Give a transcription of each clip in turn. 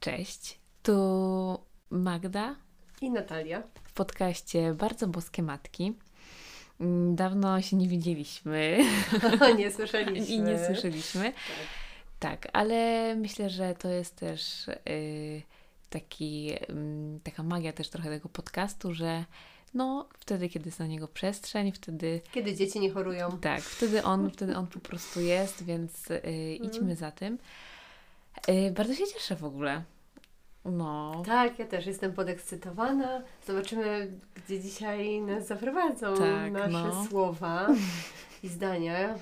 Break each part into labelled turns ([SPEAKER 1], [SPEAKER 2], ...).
[SPEAKER 1] Cześć, tu Magda
[SPEAKER 2] I Natalia.
[SPEAKER 1] w podcaście Bardzo Boskie Matki. Mm, Dawno się nie widzieliśmy
[SPEAKER 2] nie słyszeliśmy.
[SPEAKER 1] i nie słyszeliśmy.
[SPEAKER 2] Tak.
[SPEAKER 1] Tak, ale myślę, że to jest też y, taki, ym, taka magia też trochę tego podcastu, że no wtedy, kiedy jest na niego przestrzeń, wtedy
[SPEAKER 2] Kiedy dzieci nie chorują.
[SPEAKER 1] tak, wtedy on, wtedy on po prostu jest, więc y, idźmy za tym. Y, bardzo się cieszę w ogóle. No,
[SPEAKER 2] Tak, ja też jestem podekscytowana. Zobaczymy, gdzie dzisiaj nas zaprowadzą
[SPEAKER 1] Tak,
[SPEAKER 2] nasze
[SPEAKER 1] no.
[SPEAKER 2] słowa i zdania.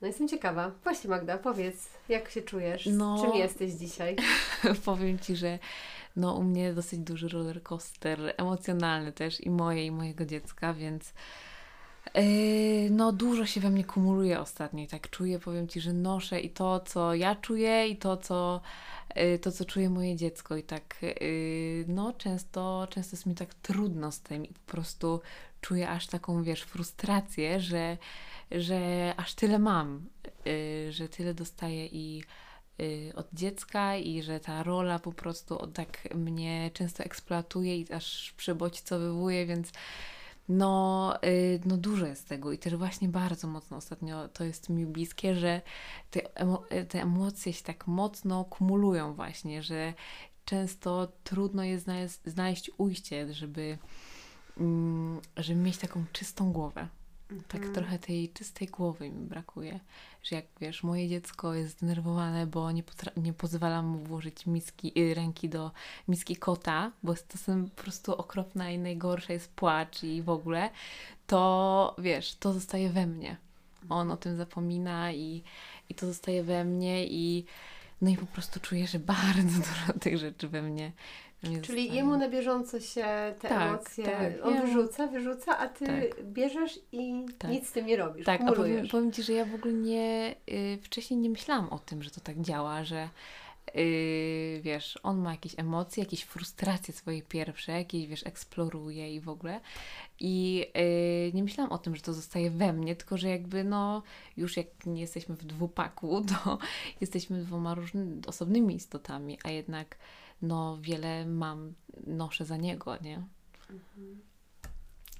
[SPEAKER 2] No jestem ciekawa. Właśnie Magda, powiedz, jak się czujesz?
[SPEAKER 1] No.
[SPEAKER 2] Czym jesteś dzisiaj?
[SPEAKER 1] powiem Ci, że no, u mnie dosyć duży roller coaster, emocjonalny też i moje, i mojego dziecka, więc no dużo się we mnie kumuluje ostatnio i tak czuję, powiem Ci, że noszę i to, co ja czuję i to, co, yy, to, co czuje moje dziecko. I tak yy, no często, często jest mi tak trudno z tym i po prostu czuję aż taką, wiesz, frustrację, że, że aż tyle mam, yy, że tyle dostaję i od dziecka i że ta rola po prostu tak mnie często eksploatuje i aż przebodźcowywuje, więc no, y, no dużo jest tego i też właśnie bardzo mocno ostatnio to jest mi bliskie, że te, emo- y, te emocje się tak mocno kumulują właśnie, że często trudno jest znaleźć, znaleźć ujście, żeby, mm, żeby mieć taką czystą głowę. Tak
[SPEAKER 2] Mhm.
[SPEAKER 1] trochę tej czystej głowy mi brakuje. Że jak wiesz, moje dziecko jest zdenerwowane, bo nie, nie pozwala mu włożyć miski, y, ręki do miski kota, bo jest czasem po prostu okropna i najgorsza jest płacz i w ogóle, to wiesz, to zostaje we mnie. On o tym zapomina i, i to zostaje we mnie i no i po prostu czuję, że bardzo dużo tych rzeczy we mnie.
[SPEAKER 2] Czyli
[SPEAKER 1] zostaje.
[SPEAKER 2] jemu na bieżąco się te
[SPEAKER 1] Tak,
[SPEAKER 2] emocje,
[SPEAKER 1] tak.
[SPEAKER 2] on
[SPEAKER 1] Jemu-
[SPEAKER 2] wyrzuca, wyrzuca, a ty
[SPEAKER 1] Tak.
[SPEAKER 2] bierzesz i
[SPEAKER 1] Tak.
[SPEAKER 2] nic z tym nie robisz,
[SPEAKER 1] Tak, a powiem, powiem Ci, że ja w ogóle nie, y, wcześniej nie myślałam o tym, że to tak działa, że y, wiesz, on ma jakieś emocje, jakieś frustracje swoje pierwsze, jakieś, wiesz, eksploruje i w ogóle. I y, nie myślałam o tym, że to zostaje we mnie, tylko że jakby, no, już jak nie jesteśmy w dwupaku, to jesteśmy dwoma różnymi, osobnymi istotami, a jednak, no, wiele mam, noszę za niego, nie?
[SPEAKER 2] Mhm.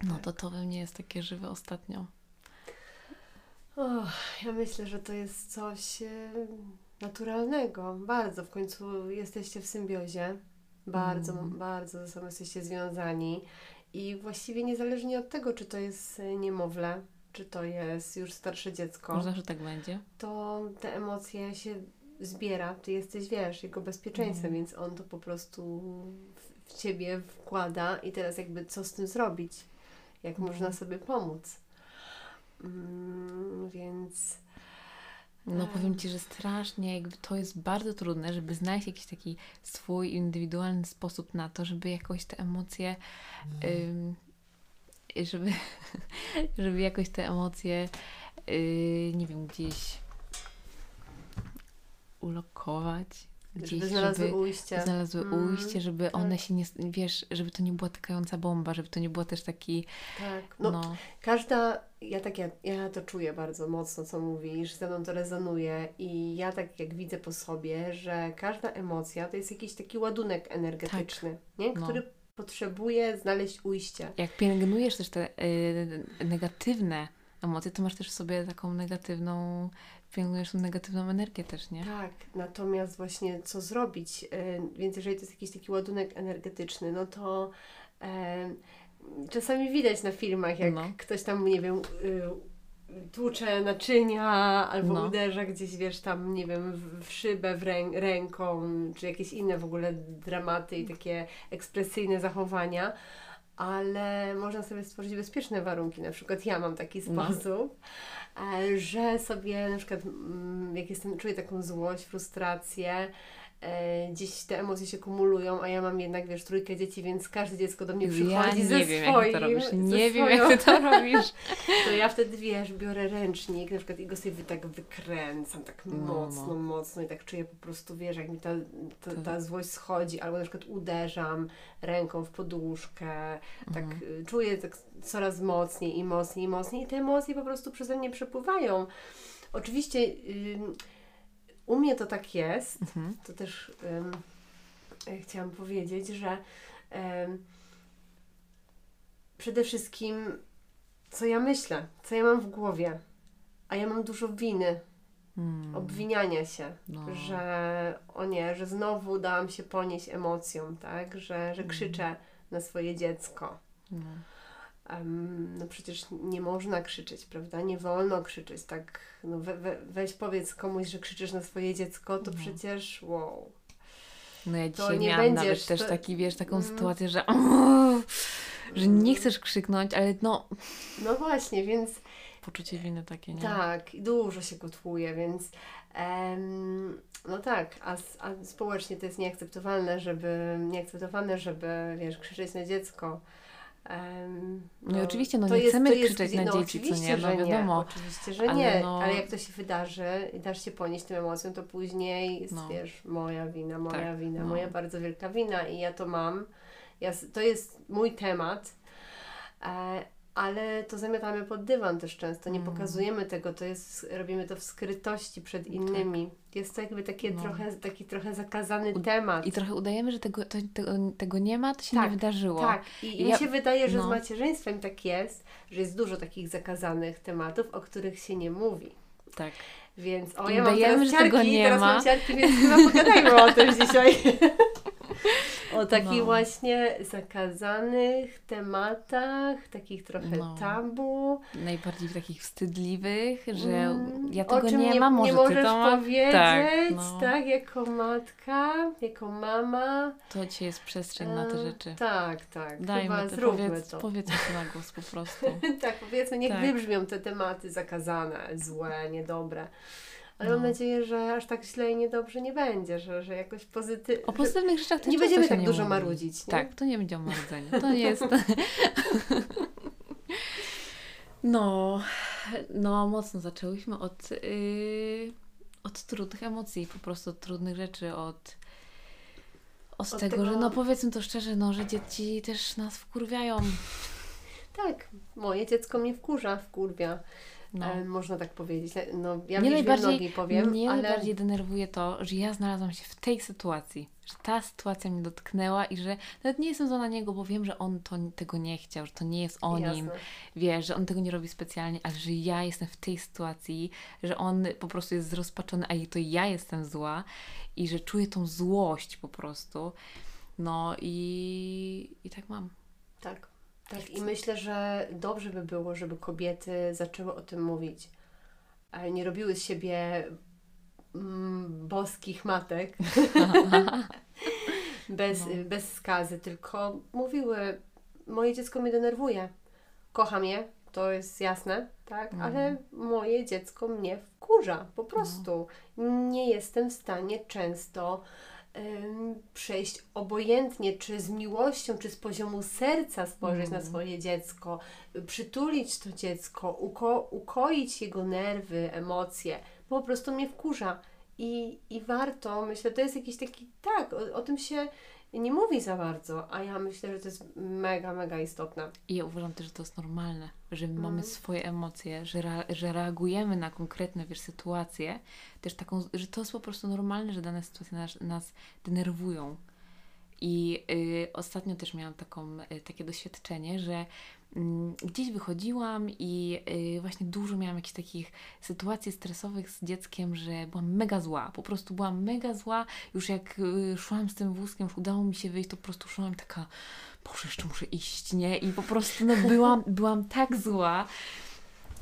[SPEAKER 1] No to to we mnie jest takie żywe ostatnio.
[SPEAKER 2] Och, ja myślę, że to jest coś e, naturalnego. Bardzo. W końcu jesteście w symbiozie. Bardzo,
[SPEAKER 1] Mm.
[SPEAKER 2] bardzo ze sobą jesteście związani. I właściwie niezależnie od tego, czy to jest e, niemowlę, czy to jest już starsze dziecko,
[SPEAKER 1] Może zawsze tak będzie.
[SPEAKER 2] to te emocje się zbiera. Ty jesteś, wiesz, jego bezpieczeństwem,
[SPEAKER 1] Mhm.
[SPEAKER 2] więc on to po prostu w, w ciebie wkłada i teraz jakby co z tym zrobić? Jak
[SPEAKER 1] Mhm.
[SPEAKER 2] można sobie pomóc? Mm, więc
[SPEAKER 1] No
[SPEAKER 2] Em.
[SPEAKER 1] powiem Ci, że strasznie jakby to jest bardzo trudne, żeby znaleźć jakiś taki swój indywidualny sposób na to, żeby jakoś te emocje, ym, żeby, żeby jakoś te emocje, yy, nie wiem, gdzieś ulokować, gdzieś,
[SPEAKER 2] żeby znalazły ujście.
[SPEAKER 1] znalazły
[SPEAKER 2] Mm,
[SPEAKER 1] ujście, żeby
[SPEAKER 2] tak.
[SPEAKER 1] one się nie, wiesz, żeby to nie była tykająca bomba, żeby to nie było też taki,
[SPEAKER 2] Tak.
[SPEAKER 1] no,
[SPEAKER 2] No, Każda, ja tak, ja, ja to czuję bardzo mocno, co mówisz, ze mną to rezonuje i ja tak jak widzę po sobie, że każda emocja to jest jakiś taki ładunek energetyczny, nie?
[SPEAKER 1] No.
[SPEAKER 2] który potrzebuje znaleźć ujście.
[SPEAKER 1] jak pielęgnujesz też te y, negatywne emocje, to masz też w sobie taką negatywną, pielęgnujesz tą negatywną energię też, nie?
[SPEAKER 2] Tak, natomiast właśnie co zrobić, y, więc jeżeli to jest jakiś taki ładunek energetyczny, no to e, czasami widać na filmach, jak
[SPEAKER 1] No.
[SPEAKER 2] ktoś tam, nie wiem, y, tłucze naczynia albo
[SPEAKER 1] No.
[SPEAKER 2] uderza gdzieś, wiesz, tam, nie wiem, w, w szybę w rę, ręką, czy jakieś inne w ogóle dramaty i takie ekspresyjne zachowania. Ale można sobie stworzyć bezpieczne warunki. Na przykład ja mam taki
[SPEAKER 1] No.
[SPEAKER 2] sposób, e, że sobie na przykład mm, jak jestem, czuję taką złość, frustrację, gdzieś te emocje się kumulują, a ja mam jednak, wiesz, trójkę dzieci, więc każde dziecko do mnie
[SPEAKER 1] ja
[SPEAKER 2] przychodzi ze
[SPEAKER 1] nie wiem,
[SPEAKER 2] swoim,
[SPEAKER 1] jak ty to robisz. Nie wiem,
[SPEAKER 2] swoją-
[SPEAKER 1] jak ty to robisz.
[SPEAKER 2] to ja wtedy, wiesz, biorę ręcznik na przykład i go sobie tak wykręcam tak
[SPEAKER 1] No,
[SPEAKER 2] mocno,
[SPEAKER 1] no.
[SPEAKER 2] mocno i tak czuję po prostu, wiesz, jak mi ta, ta, ta złość schodzi, albo na przykład uderzam ręką w poduszkę, tak
[SPEAKER 1] Mhm.
[SPEAKER 2] y, czuję tak coraz mocniej i mocniej i mocniej i te emocje po prostu przeze mnie przepływają. Oczywiście ym, u mnie to tak jest,
[SPEAKER 1] Mhm.
[SPEAKER 2] to też e, chciałam powiedzieć, że em, przede wszystkim co ja myślę, co ja mam w głowie, a ja mam dużo winy,
[SPEAKER 1] Mm.
[SPEAKER 2] obwiniania się,
[SPEAKER 1] No.
[SPEAKER 2] że o nie, że znowu dałam się ponieść emocjom, tak, że, że
[SPEAKER 1] Mm.
[SPEAKER 2] krzyczę na swoje dziecko.
[SPEAKER 1] No.
[SPEAKER 2] No przecież nie można krzyczeć, prawda? Nie wolno krzyczeć, tak. No we, we, weź powiedz komuś, że krzyczysz na swoje dziecko, to
[SPEAKER 1] No.
[SPEAKER 2] przecież wow.
[SPEAKER 1] No ja
[SPEAKER 2] To
[SPEAKER 1] dzisiaj
[SPEAKER 2] nie
[SPEAKER 1] miałam
[SPEAKER 2] będziesz,
[SPEAKER 1] nawet też
[SPEAKER 2] to-
[SPEAKER 1] taki, wiesz, taką
[SPEAKER 2] Mm.
[SPEAKER 1] sytuację, że że nie chcesz krzyknąć, ale no
[SPEAKER 2] No właśnie, więc
[SPEAKER 1] poczucie winy takie, nie?
[SPEAKER 2] tak, i dużo się gotuje, więc em, no tak, a, a społecznie to jest nieakceptowalne, żeby nieakceptowane, żeby wiesz, krzyczeć na dziecko.
[SPEAKER 1] No i oczywiście, no nie
[SPEAKER 2] jest-
[SPEAKER 1] chcemy
[SPEAKER 2] jest
[SPEAKER 1] krzyczeć na
[SPEAKER 2] no
[SPEAKER 1] dzieci, co nie? No wiadomo.
[SPEAKER 2] Oczywiście, że
[SPEAKER 1] Ale
[SPEAKER 2] nie,
[SPEAKER 1] no-
[SPEAKER 2] ale jak to się wydarzy i dasz się ponieść tym emocjom, to później jest,
[SPEAKER 1] No.
[SPEAKER 2] wiesz, moja wina, moja
[SPEAKER 1] Tak,
[SPEAKER 2] wina,
[SPEAKER 1] no.
[SPEAKER 2] moja bardzo wielka wina i ja to mam. Ja, to jest mój temat, e, ale to zamiatamy pod dywan też często, nie
[SPEAKER 1] Mm.
[SPEAKER 2] pokazujemy tego, to jest, robimy to w skrytości przed innymi. Jest to jakby takie
[SPEAKER 1] No.
[SPEAKER 2] trochę, taki trochę zakazany
[SPEAKER 1] U-
[SPEAKER 2] temat.
[SPEAKER 1] I trochę udajemy, że tego, to, tego, tego nie ma, to się
[SPEAKER 2] Tak,
[SPEAKER 1] nie wydarzyło.
[SPEAKER 2] Tak, i,
[SPEAKER 1] Ja-
[SPEAKER 2] mi się wydaje, że z
[SPEAKER 1] no.
[SPEAKER 2] macierzyństwem tak jest, że jest dużo takich zakazanych tematów, o których się nie mówi.
[SPEAKER 1] Tak.
[SPEAKER 2] Więc o,
[SPEAKER 1] I
[SPEAKER 2] ja mam
[SPEAKER 1] udajemy,
[SPEAKER 2] teraz ciarki,
[SPEAKER 1] tego nie
[SPEAKER 2] teraz
[SPEAKER 1] ma.
[SPEAKER 2] mam ciarki, więc chyba pogadajmy o tym dzisiaj. O takich
[SPEAKER 1] No.
[SPEAKER 2] właśnie zakazanych tematach, takich trochę
[SPEAKER 1] No.
[SPEAKER 2] tabu.
[SPEAKER 1] Najbardziej takich wstydliwych, że
[SPEAKER 2] Mm,
[SPEAKER 1] ja tego
[SPEAKER 2] czym
[SPEAKER 1] nie mam, może
[SPEAKER 2] nie możesz
[SPEAKER 1] to ma.
[SPEAKER 2] powiedzieć,
[SPEAKER 1] Tak,
[SPEAKER 2] tak,
[SPEAKER 1] no.
[SPEAKER 2] jako matka, jako mama.
[SPEAKER 1] To dzisiaj jest przestrzeń na te
[SPEAKER 2] E,
[SPEAKER 1] rzeczy.
[SPEAKER 2] Tak, tak,
[SPEAKER 1] Dajmy
[SPEAKER 2] chyba
[SPEAKER 1] to,
[SPEAKER 2] zróbmy
[SPEAKER 1] powiedz,
[SPEAKER 2] to.
[SPEAKER 1] powiedzmy to na głos po prostu.
[SPEAKER 2] tak, powiedzmy, niech
[SPEAKER 1] Tak.
[SPEAKER 2] wybrzmią te tematy zakazane, złe, niedobre. Ale mam
[SPEAKER 1] No.
[SPEAKER 2] nadzieję, że aż tak źle i niedobrze nie będzie, że, że jakoś pozytywnie.
[SPEAKER 1] O pozytywnych rzeczach też
[SPEAKER 2] Nie będziemy tak
[SPEAKER 1] nie
[SPEAKER 2] dużo
[SPEAKER 1] mówi.
[SPEAKER 2] marudzić, nie?
[SPEAKER 1] Tak, to nie będzie o marudzeniu. To nie jest... No, no mocno zaczęłyśmy od, yy, od trudnych emocji, po prostu od trudnych rzeczy, od, od,
[SPEAKER 2] Od
[SPEAKER 1] tego,
[SPEAKER 2] tego-
[SPEAKER 1] że no powiedzmy to szczerze, no, że dzieci też nas wkurwiają.
[SPEAKER 2] Tak, moje dziecko mnie wkurza, wkurwia.
[SPEAKER 1] No.
[SPEAKER 2] E, można tak powiedzieć. No, ja
[SPEAKER 1] Mnie najbardziej-
[SPEAKER 2] nogi powiem,
[SPEAKER 1] Mnie
[SPEAKER 2] ale
[SPEAKER 1] najbardziej denerwuje to, że ja znalazłam się w tej sytuacji, że ta sytuacja mnie dotknęła i że nawet nie jestem zła na niego, bo wiem, że on to, tego nie chciał, że to nie jest o nim,
[SPEAKER 2] Jasne.
[SPEAKER 1] wie, że on tego nie robi specjalnie, ale że ja jestem w tej sytuacji, że on po prostu jest zrozpaczony, a i to ja jestem zła i że czuję tą złość po prostu. No i, i tak mam.
[SPEAKER 2] Tak, tak. I myślę, że dobrze by było, żeby kobiety zaczęły o tym mówić. Ale nie robiły z siebie mm, boskich matek bez,
[SPEAKER 1] No.
[SPEAKER 2] bez skazy, tylko mówiły, moje dziecko mnie denerwuje. Kocham je, to jest jasne, tak?
[SPEAKER 1] Mhm.
[SPEAKER 2] Ale moje dziecko mnie wkurza, po prostu. Nie jestem w stanie często przejść obojętnie, czy z miłością, czy z poziomu serca spojrzeć na
[SPEAKER 1] Mhm.
[SPEAKER 2] swoje dziecko, przytulić to dziecko, uko- ukoić jego nerwy, emocje. Po prostu mnie wkurza. I, I warto, myślę, to jest jakiś taki, tak, o, o tym się nie mówi za bardzo, a ja myślę, że to jest mega, mega istotne.
[SPEAKER 1] I ja uważam też, że to jest normalne, że my
[SPEAKER 2] Mhm.
[SPEAKER 1] mamy swoje emocje, że, rea- że reagujemy na konkretne wiesz, sytuacje, też taką, że to jest po prostu normalne, że dane sytuacje nas, nas denerwują. I y, ostatnio też miałam taką, y, takie doświadczenie, że mm, gdzieś wychodziłam i y, właśnie dużo miałam jakichś takich sytuacji stresowych z dzieckiem, że byłam mega zła. Po prostu byłam mega zła. Już jak y, szłam z tym wózkiem, już udało mi się wyjść, to po prostu szłam taka, Boże, jeszcze muszę iść, nie? I po prostu no, byłam, byłam tak zła.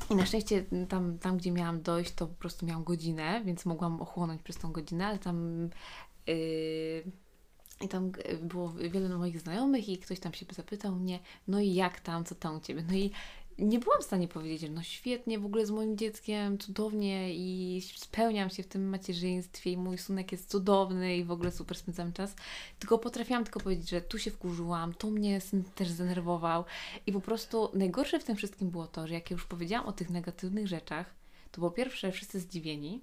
[SPEAKER 1] I na szczęście tam, tam, gdzie miałam dojść, to po prostu miałam godzinę, więc mogłam ochłonąć przez tą godzinę, ale tam. Yy, i tam było wiele moich znajomych i ktoś tam się zapytał mnie, no i jak tam, co tam u Ciebie? No i nie byłam w stanie powiedzieć, no świetnie, w ogóle z moim dzieckiem, cudownie i spełniam się w tym macierzyństwie i mój sunek jest cudowny i w ogóle super spędzam czas. Tylko potrafiłam tylko powiedzieć, że tu się wkurzyłam, tu mnie syn też zdenerwował i po prostu najgorsze w tym wszystkim było to, że jak już powiedziałam o tych negatywnych rzeczach, to po pierwsze wszyscy zdziwieni,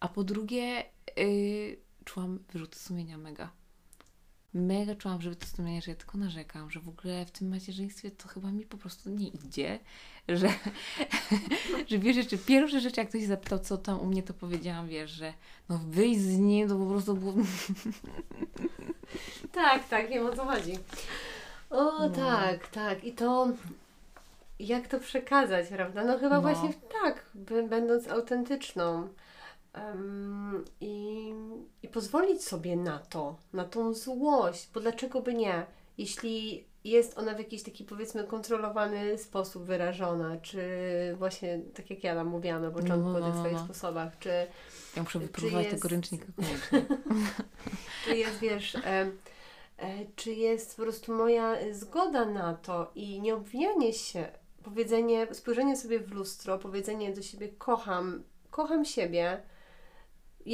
[SPEAKER 1] a po drugie yy, czułam wyrzuty sumienia mega mega czułam wyrzuty sumienia, że ja tylko narzekam, że w ogóle w tym macierzyństwie to chyba mi po prostu nie idzie, że, że wiesz, jeszcze pierwsze rzeczy, jak ktoś zapytał, co tam u mnie, to powiedziałam, wiesz, że no wyjść z nim, to po prostu było...
[SPEAKER 2] Tak, tak, wiem o co chodzi. O
[SPEAKER 1] No.
[SPEAKER 2] tak, tak. I to jak to przekazać, prawda? No chyba
[SPEAKER 1] No.
[SPEAKER 2] właśnie tak, będąc autentyczną. I, I pozwolić sobie na to, na tą złość, bo dlaczego by nie? Jeśli jest ona w jakiś taki powiedzmy kontrolowany sposób wyrażona, czy właśnie tak jak ja nam mówiłam na początku
[SPEAKER 1] No, no,
[SPEAKER 2] o tych
[SPEAKER 1] no,
[SPEAKER 2] swoich
[SPEAKER 1] no.
[SPEAKER 2] sposobach, czy
[SPEAKER 1] Ja muszę wypróbować
[SPEAKER 2] jest-
[SPEAKER 1] tego ręcznika
[SPEAKER 2] czy jest, wiesz, e, e, czy jest po prostu moja zgoda na to i nie obwijanie się, powiedzenie, spojrzenie sobie w lustro, powiedzenie do siebie kocham, kocham siebie,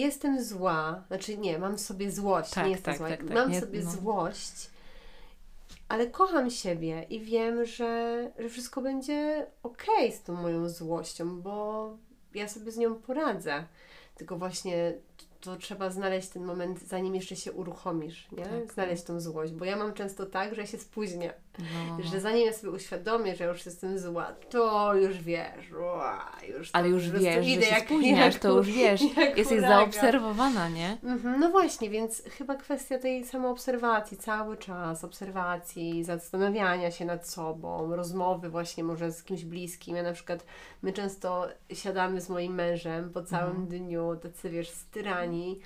[SPEAKER 2] jestem zła, znaczy nie, mam sobie złość,
[SPEAKER 1] Tak,
[SPEAKER 2] nie jestem
[SPEAKER 1] tak,
[SPEAKER 2] zła,
[SPEAKER 1] tak, tak,
[SPEAKER 2] mam sobie
[SPEAKER 1] no.
[SPEAKER 2] złość, ale kocham siebie i wiem, że, że wszystko będzie okej z tą moją złością, bo ja sobie z nią poradzę. Tylko właśnie to trzeba znaleźć ten moment, zanim jeszcze się uruchomisz, nie?
[SPEAKER 1] Tak.
[SPEAKER 2] Znaleźć tą złość, bo ja mam często tak, że ja się spóźnię,
[SPEAKER 1] No, no, no.
[SPEAKER 2] że zanim ja sobie uświadomię, że już jestem zła, to już wiesz, ua, już
[SPEAKER 1] Ale już wiesz, że się
[SPEAKER 2] jak-
[SPEAKER 1] spóźniasz,
[SPEAKER 2] jak
[SPEAKER 1] to już wiesz, jesteś
[SPEAKER 2] huragan.
[SPEAKER 1] zaobserwowana, nie?
[SPEAKER 2] Mhm, no właśnie, więc chyba kwestia tej samoobserwacji cały czas, obserwacji, zastanawiania się nad sobą, rozmowy właśnie może z kimś bliskim. Ja na przykład, my często siadamy z moim mężem po całym
[SPEAKER 1] Mhm.
[SPEAKER 2] dniu, tacy wiesz, styrani,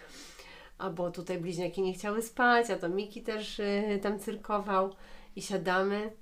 [SPEAKER 2] albo tutaj bliźniaki nie chciały spać, a to Miki też y, tam cyrkował i siadamy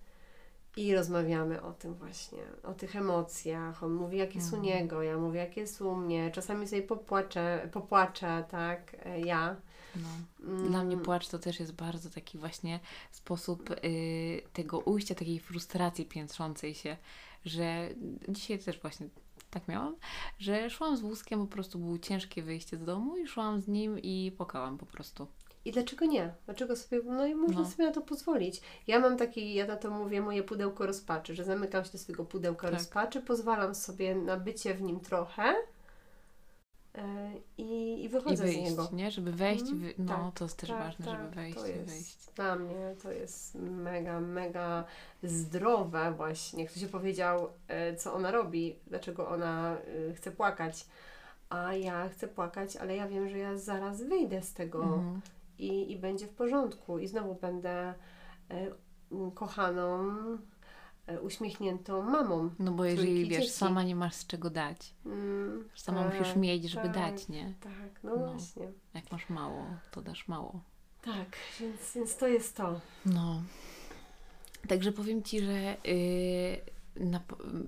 [SPEAKER 2] i rozmawiamy o tym właśnie, o tych emocjach. On mówi, jak jest u
[SPEAKER 1] Mhm.
[SPEAKER 2] niego, ja mówię, jak jest u mnie. Czasami sobie popłaczę, popłaczę, tak, ja.
[SPEAKER 1] No.
[SPEAKER 2] Mm,
[SPEAKER 1] Dla mnie płacz to też jest bardzo taki właśnie sposób y, tego ujścia takiej frustracji piętrzącej się, że dzisiaj też właśnie tak miałam, że szłam z wózkiem, po prostu było ciężkie wyjście z domu i szłam z nim i płakałam po prostu.
[SPEAKER 2] I dlaczego nie? Dlaczego sobie, no i można
[SPEAKER 1] No.
[SPEAKER 2] sobie na to pozwolić. Ja mam taki, ja na to mówię, moje pudełko rozpaczy, że zamykam się do swojego pudełka
[SPEAKER 1] Tak.
[SPEAKER 2] rozpaczy, pozwalam sobie na bycie w nim trochę e, i, i
[SPEAKER 1] I
[SPEAKER 2] wychodzę z
[SPEAKER 1] wyjść,
[SPEAKER 2] niego.
[SPEAKER 1] nie? Żeby wejść,
[SPEAKER 2] Mhm,
[SPEAKER 1] wy... no
[SPEAKER 2] tak,
[SPEAKER 1] to jest też
[SPEAKER 2] tak,
[SPEAKER 1] ważne,
[SPEAKER 2] tak,
[SPEAKER 1] żeby wejść
[SPEAKER 2] to
[SPEAKER 1] i
[SPEAKER 2] jest
[SPEAKER 1] wyjść.
[SPEAKER 2] Dla mnie to jest mega, mega zdrowe właśnie. Ktoś powiedział, e, co ona robi, dlaczego ona e, chce płakać. A ja chcę płakać, ale ja wiem, że ja zaraz wyjdę z tego
[SPEAKER 1] Mhm.
[SPEAKER 2] I, i będzie w porządku. I znowu będę e, kochaną, e, uśmiechniętą mamą.
[SPEAKER 1] No bo jeżeli wiesz,
[SPEAKER 2] dzieci.
[SPEAKER 1] sama nie masz z czego dać,
[SPEAKER 2] Mm,
[SPEAKER 1] sama
[SPEAKER 2] tak,
[SPEAKER 1] musisz mieć, żeby
[SPEAKER 2] tak,
[SPEAKER 1] dać, nie?
[SPEAKER 2] Tak, no,
[SPEAKER 1] No.
[SPEAKER 2] właśnie.
[SPEAKER 1] Jak masz mało, to dasz mało.
[SPEAKER 2] Tak, więc, więc to jest to.
[SPEAKER 1] No. Także powiem Ci, że yy, na,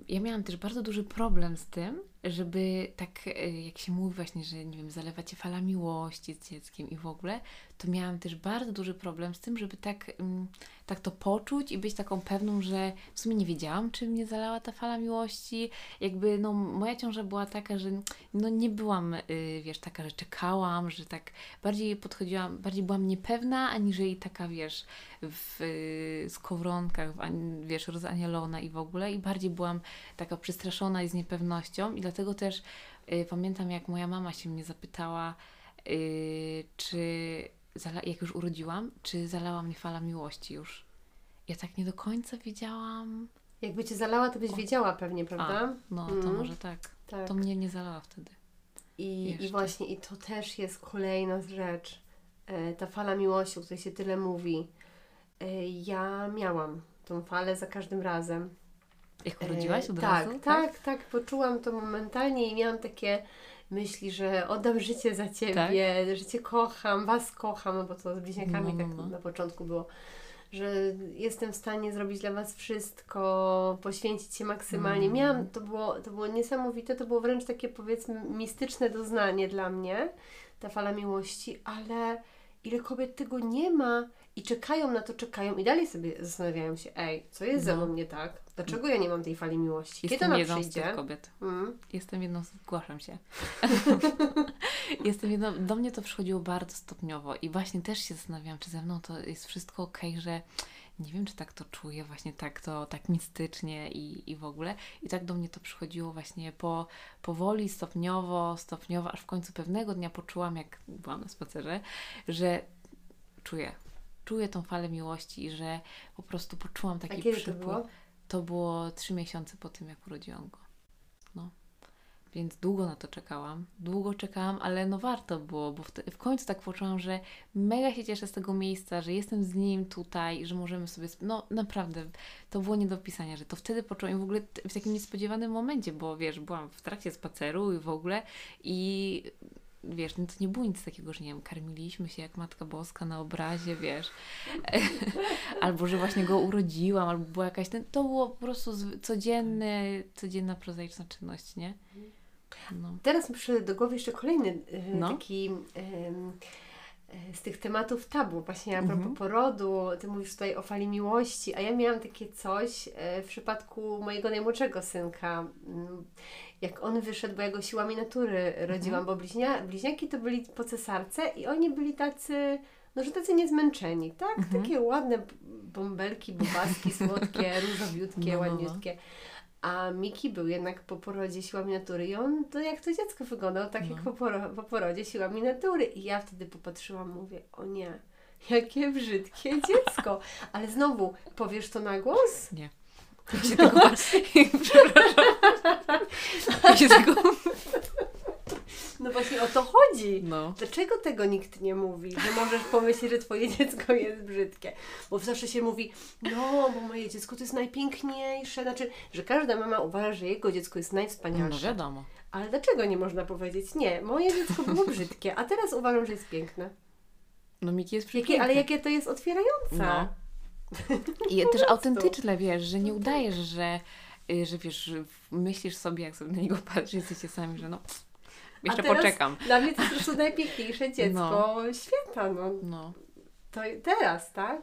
[SPEAKER 1] ja miałam też bardzo duży problem z tym, żeby tak, yy, jak się mówi właśnie, że nie wiem, zalewa Cię fala miłości z dzieckiem i w ogóle, to miałam też bardzo duży problem z tym, żeby tak, ym, tak to poczuć i być taką pewną, że w sumie nie wiedziałam, czy mnie zalała ta fala miłości. Jakby, no, moja ciąża była taka, że no nie byłam, yy, wiesz, taka, że czekałam, że tak bardziej podchodziłam, bardziej byłam niepewna, aniżeli taka, wiesz, w y, skowronkach, wiesz, rozanielona i w ogóle i bardziej byłam taka przestraszona i z niepewnością i dlatego też y, pamiętam, jak moja mama się mnie zapytała, y, czy jak już urodziłam, czy zalała mnie fala miłości już. Ja tak nie do końca wiedziałam.
[SPEAKER 2] Jakby Cię zalała, to byś
[SPEAKER 1] O.
[SPEAKER 2] wiedziała pewnie, prawda?
[SPEAKER 1] No, to
[SPEAKER 2] Mhm.
[SPEAKER 1] może tak.
[SPEAKER 2] tak.
[SPEAKER 1] To mnie nie zalała wtedy.
[SPEAKER 2] I, I właśnie, i to też jest kolejna rzecz. E, ta fala miłości, o której się tyle mówi. E, ja miałam tą falę za każdym razem.
[SPEAKER 1] Jak urodziłaś
[SPEAKER 2] E,
[SPEAKER 1] od
[SPEAKER 2] tak,
[SPEAKER 1] razu?
[SPEAKER 2] Tak, tak, poczułam to momentalnie i miałam takie myśli, że oddam życie za Ciebie, że Cię kocham, Was kocham, bo to z bliźniakami
[SPEAKER 1] No, no,
[SPEAKER 2] tak
[SPEAKER 1] no.
[SPEAKER 2] na początku było, że jestem w stanie zrobić dla Was wszystko, poświęcić się maksymalnie.
[SPEAKER 1] Mm.
[SPEAKER 2] Miałam, to było, to było niesamowite, to było wręcz takie powiedzmy mistyczne doznanie dla mnie, ta fala miłości, ale ile kobiet tego nie ma i czekają na to, czekają i dalej sobie zastanawiają się, ej, co jest ze
[SPEAKER 1] No.
[SPEAKER 2] mną nie tak? Dlaczego ja nie mam tej fali miłości? Kiedy
[SPEAKER 1] Jestem
[SPEAKER 2] ona
[SPEAKER 1] jedną z tych kobiet.
[SPEAKER 2] Mm.
[SPEAKER 1] Jestem jedną, z- zgłaszam się. Jestem jedną, do mnie to przychodziło bardzo stopniowo i właśnie też się zastanawiałam, czy ze mną to jest wszystko ok, że nie wiem, czy tak to czuję, właśnie tak to, tak mistycznie i, i w ogóle. I tak do mnie to przychodziło właśnie po, powoli, stopniowo, stopniowo, aż w końcu pewnego dnia poczułam, jak byłam na spacerze, że czuję, czuję tą falę miłości i że po prostu poczułam
[SPEAKER 2] A
[SPEAKER 1] taki
[SPEAKER 2] kiedy to
[SPEAKER 1] przypływ.
[SPEAKER 2] było?
[SPEAKER 1] To było trzy miesiące po tym, jak urodziłam go. No. więc długo na to czekałam. Długo czekałam, ale no warto było, bo w, te, w końcu tak poczułam, że mega się cieszę z tego miejsca, że jestem z nim tutaj, że możemy sobie. No naprawdę, to było nie do opisania, że to wtedy poczułam i w ogóle w takim niespodziewanym momencie, bo wiesz, byłam w trakcie spaceru i w ogóle i wiesz, no to nie było nic takiego, że nie wiem, karmiliśmy się jak Matka Boska na obrazie, wiesz, albo że właśnie go urodziłam, albo była jakaś, ten, to było po prostu codzienny, codzienna prozaiczna czynność, nie? No.
[SPEAKER 2] Teraz mi przyszedł do głowy jeszcze kolejny y,
[SPEAKER 1] No.
[SPEAKER 2] taki y, z tych tematów tabu, właśnie a propos
[SPEAKER 1] Mhm.
[SPEAKER 2] porodu, ty mówisz tutaj o fali miłości, a ja miałam takie coś y, w przypadku mojego najmłodszego synka. Jak on wyszedł, bo ja go siłami natury rodziłam, bo bliźnia, bliźniaki to byli po cesarce i oni byli tacy, no że tacy niezmęczeni, tak?
[SPEAKER 1] Mhm.
[SPEAKER 2] Takie ładne bąbelki, bobaski, słodkie, różowiutkie,
[SPEAKER 1] No, no, no.
[SPEAKER 2] ładniutkie. A Miki był jednak po porodzie siłami natury i on to jak to dziecko wyglądał, tak
[SPEAKER 1] No.
[SPEAKER 2] jak po, poro- po porodzie siłami natury. I ja wtedy popatrzyłam, mówię, o nie, jakie brzydkie dziecko. Ale znowu, powiesz to na głos?
[SPEAKER 1] Nie. Ja się tego... Przepraszam. Ja się tego...
[SPEAKER 2] No właśnie o to chodzi.
[SPEAKER 1] No.
[SPEAKER 2] Dlaczego tego nikt nie mówi? Że możesz pomyśleć, że twoje dziecko jest brzydkie. Bo zawsze się mówi, no, bo moje dziecko to jest najpiękniejsze. Znaczy, że każda mama uważa, że jego dziecko jest
[SPEAKER 1] No
[SPEAKER 2] najwspanialsze.
[SPEAKER 1] wiadomo.
[SPEAKER 2] Ale dlaczego nie można powiedzieć, nie, moje dziecko było brzydkie, a teraz uważam, że jest piękne.
[SPEAKER 1] No Miki jest
[SPEAKER 2] Jakie,
[SPEAKER 1] przepiękny.
[SPEAKER 2] ale jakie to jest otwierające.
[SPEAKER 1] No. I też autentyczne, wiesz, że nie udajesz, że, y, że wiesz, myślisz sobie, jak sobie na niego patrzysz, jesteście sami, że no, jeszcze poczekam.
[SPEAKER 2] Dla mnie to jest po prostu najpiękniejsze dziecko świata. No.
[SPEAKER 1] No,
[SPEAKER 2] To teraz, tak?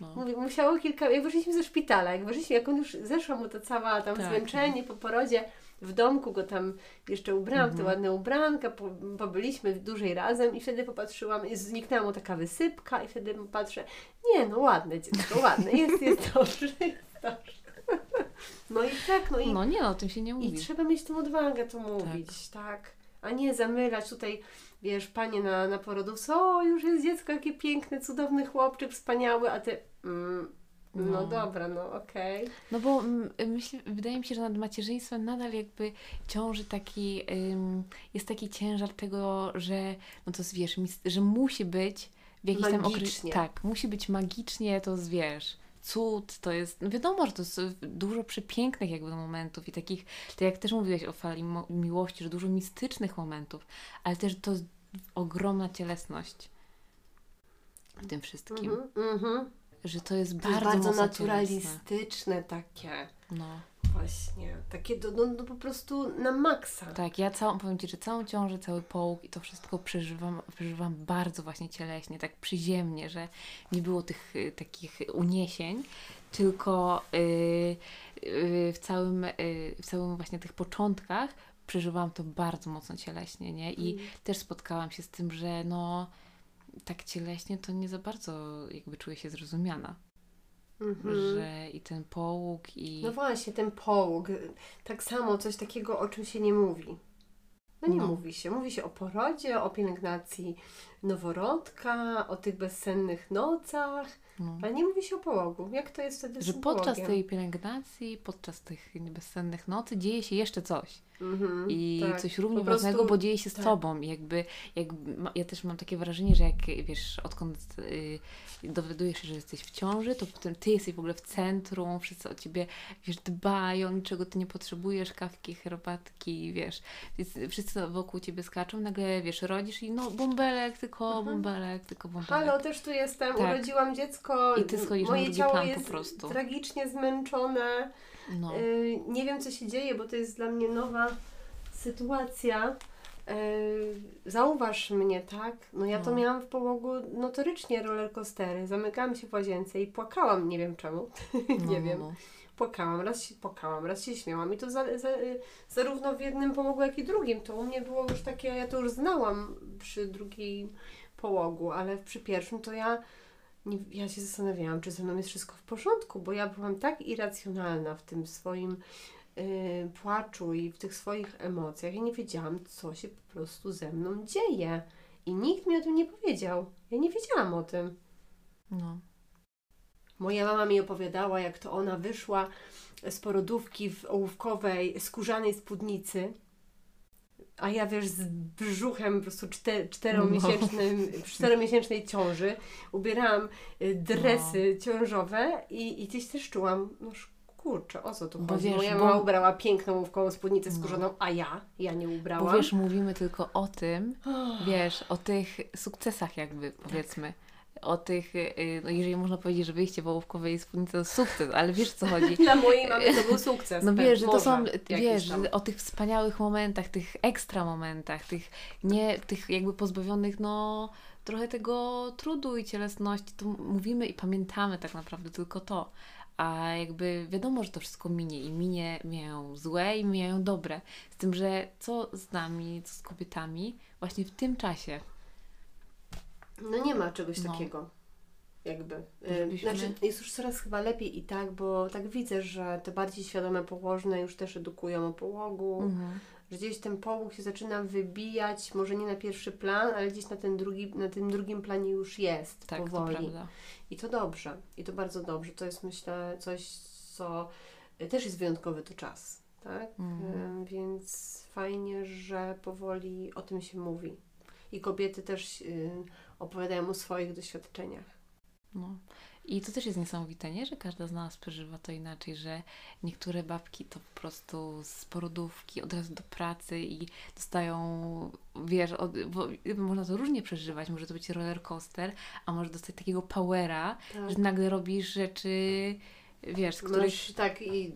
[SPEAKER 1] no.
[SPEAKER 2] Mówię, musiało kilka. Jak wyszliśmy ze szpitala, jak wyszliśmy, jak on już zeszła mu to cała tam
[SPEAKER 1] Tak.
[SPEAKER 2] zmęczenie po porodzie, w domku go tam jeszcze ubrałam, w te
[SPEAKER 1] Mhm.
[SPEAKER 2] ładne ubranka, po, pobyliśmy dłużej razem i wtedy popatrzyłam, i zniknęła mu taka wysypka i wtedy patrzę, nie no ładne dziecko, ładne, jest, jest dobrze, jest dobrze. No i tak, no i,
[SPEAKER 1] No nie, o tym się nie
[SPEAKER 2] i
[SPEAKER 1] mówi.
[SPEAKER 2] trzeba mieć tą odwagę to mówić, tak. A nie zamylać tutaj, wiesz, panie na, na porodówce, o już jest dziecko, jakie piękne, cudowny chłopczyk, wspaniały, a ty, mm, no,
[SPEAKER 1] No.
[SPEAKER 2] dobra, no okej.
[SPEAKER 1] No bo mm, myślę, wydaje mi się, że nad macierzyństwem nadal jakby ciąży taki, ym, jest taki ciężar tego, że no to mis- że musi być w jakiś tam
[SPEAKER 2] Magicznie.
[SPEAKER 1] okres... Tak, musi być magicznie, to wiesz, cud, to jest, no wiadomo, że to jest dużo przepięknych jakby momentów i takich, tak jak też mówiłeś o fali miłości, że dużo mistycznych momentów, ale też to ogromna cielesność w tym wszystkim,
[SPEAKER 2] Mhm, mhm.
[SPEAKER 1] Że to jest
[SPEAKER 2] To jest
[SPEAKER 1] bardzo,
[SPEAKER 2] bardzo naturalistyczne takie,
[SPEAKER 1] No.
[SPEAKER 2] właśnie, takie do, no, no po prostu na maksa.
[SPEAKER 1] Tak, ja całą, powiem Ci, że całą ciążę, cały połóg i to wszystko przeżywam, przeżywam bardzo właśnie cieleśnie, tak przyziemnie, że nie było tych y, takich uniesień, tylko y, y, w, całym, y, w całym właśnie tych początkach przeżywałam to bardzo mocno cieleśnie, nie? I
[SPEAKER 2] Mm.
[SPEAKER 1] też spotkałam się z tym, że no tak cieleśnie to nie za bardzo jakby czuję się zrozumiana,
[SPEAKER 2] Mhm.
[SPEAKER 1] że i ten połóg i...
[SPEAKER 2] No właśnie, ten połóg. Tak samo, coś takiego, o czym się nie mówi. No nie
[SPEAKER 1] No.
[SPEAKER 2] mówi się. Mówi się o porodzie, o pielęgnacji noworodka, o tych bezsennych nocach,
[SPEAKER 1] no.
[SPEAKER 2] ale nie mówi się o połogu. Jak to jest wtedy
[SPEAKER 1] Że podczas
[SPEAKER 2] połogiem?
[SPEAKER 1] tej pielęgnacji, podczas tych bezsennych nocy dzieje się jeszcze coś.
[SPEAKER 2] Mhm,
[SPEAKER 1] I
[SPEAKER 2] tak.
[SPEAKER 1] coś równie
[SPEAKER 2] Po prostu-
[SPEAKER 1] ważnego, bo dzieje się z
[SPEAKER 2] tak.
[SPEAKER 1] tobą. I Jakby, jakby, ja też mam takie wrażenie, że jak wiesz, odkąd y, dowiadujesz się, że jesteś w ciąży, to potem ty jesteś w ogóle w centrum, wszyscy o ciebie wiesz, dbają, niczego ty nie potrzebujesz, kawki, herbatki, wiesz. Więc wszyscy wokół ciebie skaczą, nagle wiesz, rodzisz i no bąbelek, tylko
[SPEAKER 2] Mhm.
[SPEAKER 1] bąbelek, tylko bąbelek.
[SPEAKER 2] Halo, też tu jestem,
[SPEAKER 1] Tak.
[SPEAKER 2] urodziłam dziecko.
[SPEAKER 1] I ty schodzisz na
[SPEAKER 2] Moje
[SPEAKER 1] drugi
[SPEAKER 2] ciało
[SPEAKER 1] plan po
[SPEAKER 2] jest
[SPEAKER 1] prostu.
[SPEAKER 2] tragicznie zmęczone.
[SPEAKER 1] No.
[SPEAKER 2] Y, nie wiem, co się dzieje, bo to jest dla mnie nowa sytuacja. Y, zauważ mnie, tak? No ja to
[SPEAKER 1] No.
[SPEAKER 2] miałam w połogu notorycznie rollercoastery. Zamykałam się w łazience i płakałam, nie wiem czemu. nie
[SPEAKER 1] no,
[SPEAKER 2] wiem.
[SPEAKER 1] No,
[SPEAKER 2] Płakałam, raz się płakałam, raz się śmiałam i to za, za, y, zarówno w jednym połogu, jak i drugim. To u mnie było już takie, ja to już znałam przy drugim połogu, ale przy pierwszym to ja, nie, ja się zastanawiałam, czy ze mną jest wszystko w porządku, bo ja byłam tak irracjonalna w tym swoim płaczu i w tych swoich emocjach. Ja nie wiedziałam, co się po prostu ze mną dzieje. I nikt mi o tym nie powiedział. Ja nie wiedziałam o tym.
[SPEAKER 1] no.
[SPEAKER 2] Moja mama mi opowiadała, jak to ona wyszła z porodówki w ołówkowej, skórzanej spódnicy. a ja wiesz, z brzuchem po prostu czter, czteromiesięcznym, czteromiesięcznej ciąży, ubierałam y, dresy ciążowe i, i gdzieś też czułam, no kurczę, o co tu
[SPEAKER 1] Bo
[SPEAKER 2] chodzi?
[SPEAKER 1] wiesz,
[SPEAKER 2] Moja
[SPEAKER 1] bo-
[SPEAKER 2] mama ubrała piękną łówkową spódnicę
[SPEAKER 1] No.
[SPEAKER 2] skórzaną, a ja? Ja nie ubrałam.
[SPEAKER 1] Bo wiesz, mówimy tylko o tym, wiesz, o tych sukcesach jakby, powiedzmy. O tych, y, no jeżeli można powiedzieć, że wyjście wołówkowej spódnicy to sukces, ale wiesz co chodzi.
[SPEAKER 2] Dla mojej mamy to był sukces.
[SPEAKER 1] No
[SPEAKER 2] pe-
[SPEAKER 1] wiesz, że to są, wiesz,
[SPEAKER 2] tam.
[SPEAKER 1] o tych wspaniałych momentach, tych ekstra momentach, tych nie, tych jakby pozbawionych, no trochę tego trudu i cielesności, to mówimy i pamiętamy tak naprawdę tylko to. A jakby wiadomo, że to wszystko minie i minie mijają złe i mijają dobre. Z tym, że co z nami, co z kobietami właśnie w tym czasie.
[SPEAKER 2] No nie ma czegoś
[SPEAKER 1] No.
[SPEAKER 2] takiego. Jakby. Y, Znaczy, jest już coraz chyba lepiej i tak, bo tak widzę, że te bardziej świadome położne już też edukują o połogu,
[SPEAKER 1] Mhm.
[SPEAKER 2] Że gdzieś ten połóg się zaczyna wybijać, może nie na pierwszy plan, ale gdzieś na, ten drugi, na tym drugim planie już jest
[SPEAKER 1] Tak, to
[SPEAKER 2] powoli.
[SPEAKER 1] prawda.
[SPEAKER 2] I to dobrze. I to bardzo dobrze. To jest myślę coś, co y, też jest wyjątkowy to czas. Tak?
[SPEAKER 1] Mhm.
[SPEAKER 2] Y, Więc fajnie, że powoli o tym się mówi. I kobiety też y, opowiadają o swoich doświadczeniach.
[SPEAKER 1] No. I to też jest niesamowite, nie? Że każda z nas przeżywa to inaczej, że niektóre babki to po prostu z porodówki od razu do pracy i dostają, wiesz, od, bo można to różnie przeżywać, może to być roller coaster, a może dostać takiego powera,
[SPEAKER 2] Tak.
[SPEAKER 1] że nagle robisz rzeczy, wiesz, z których...
[SPEAKER 2] Masz tak i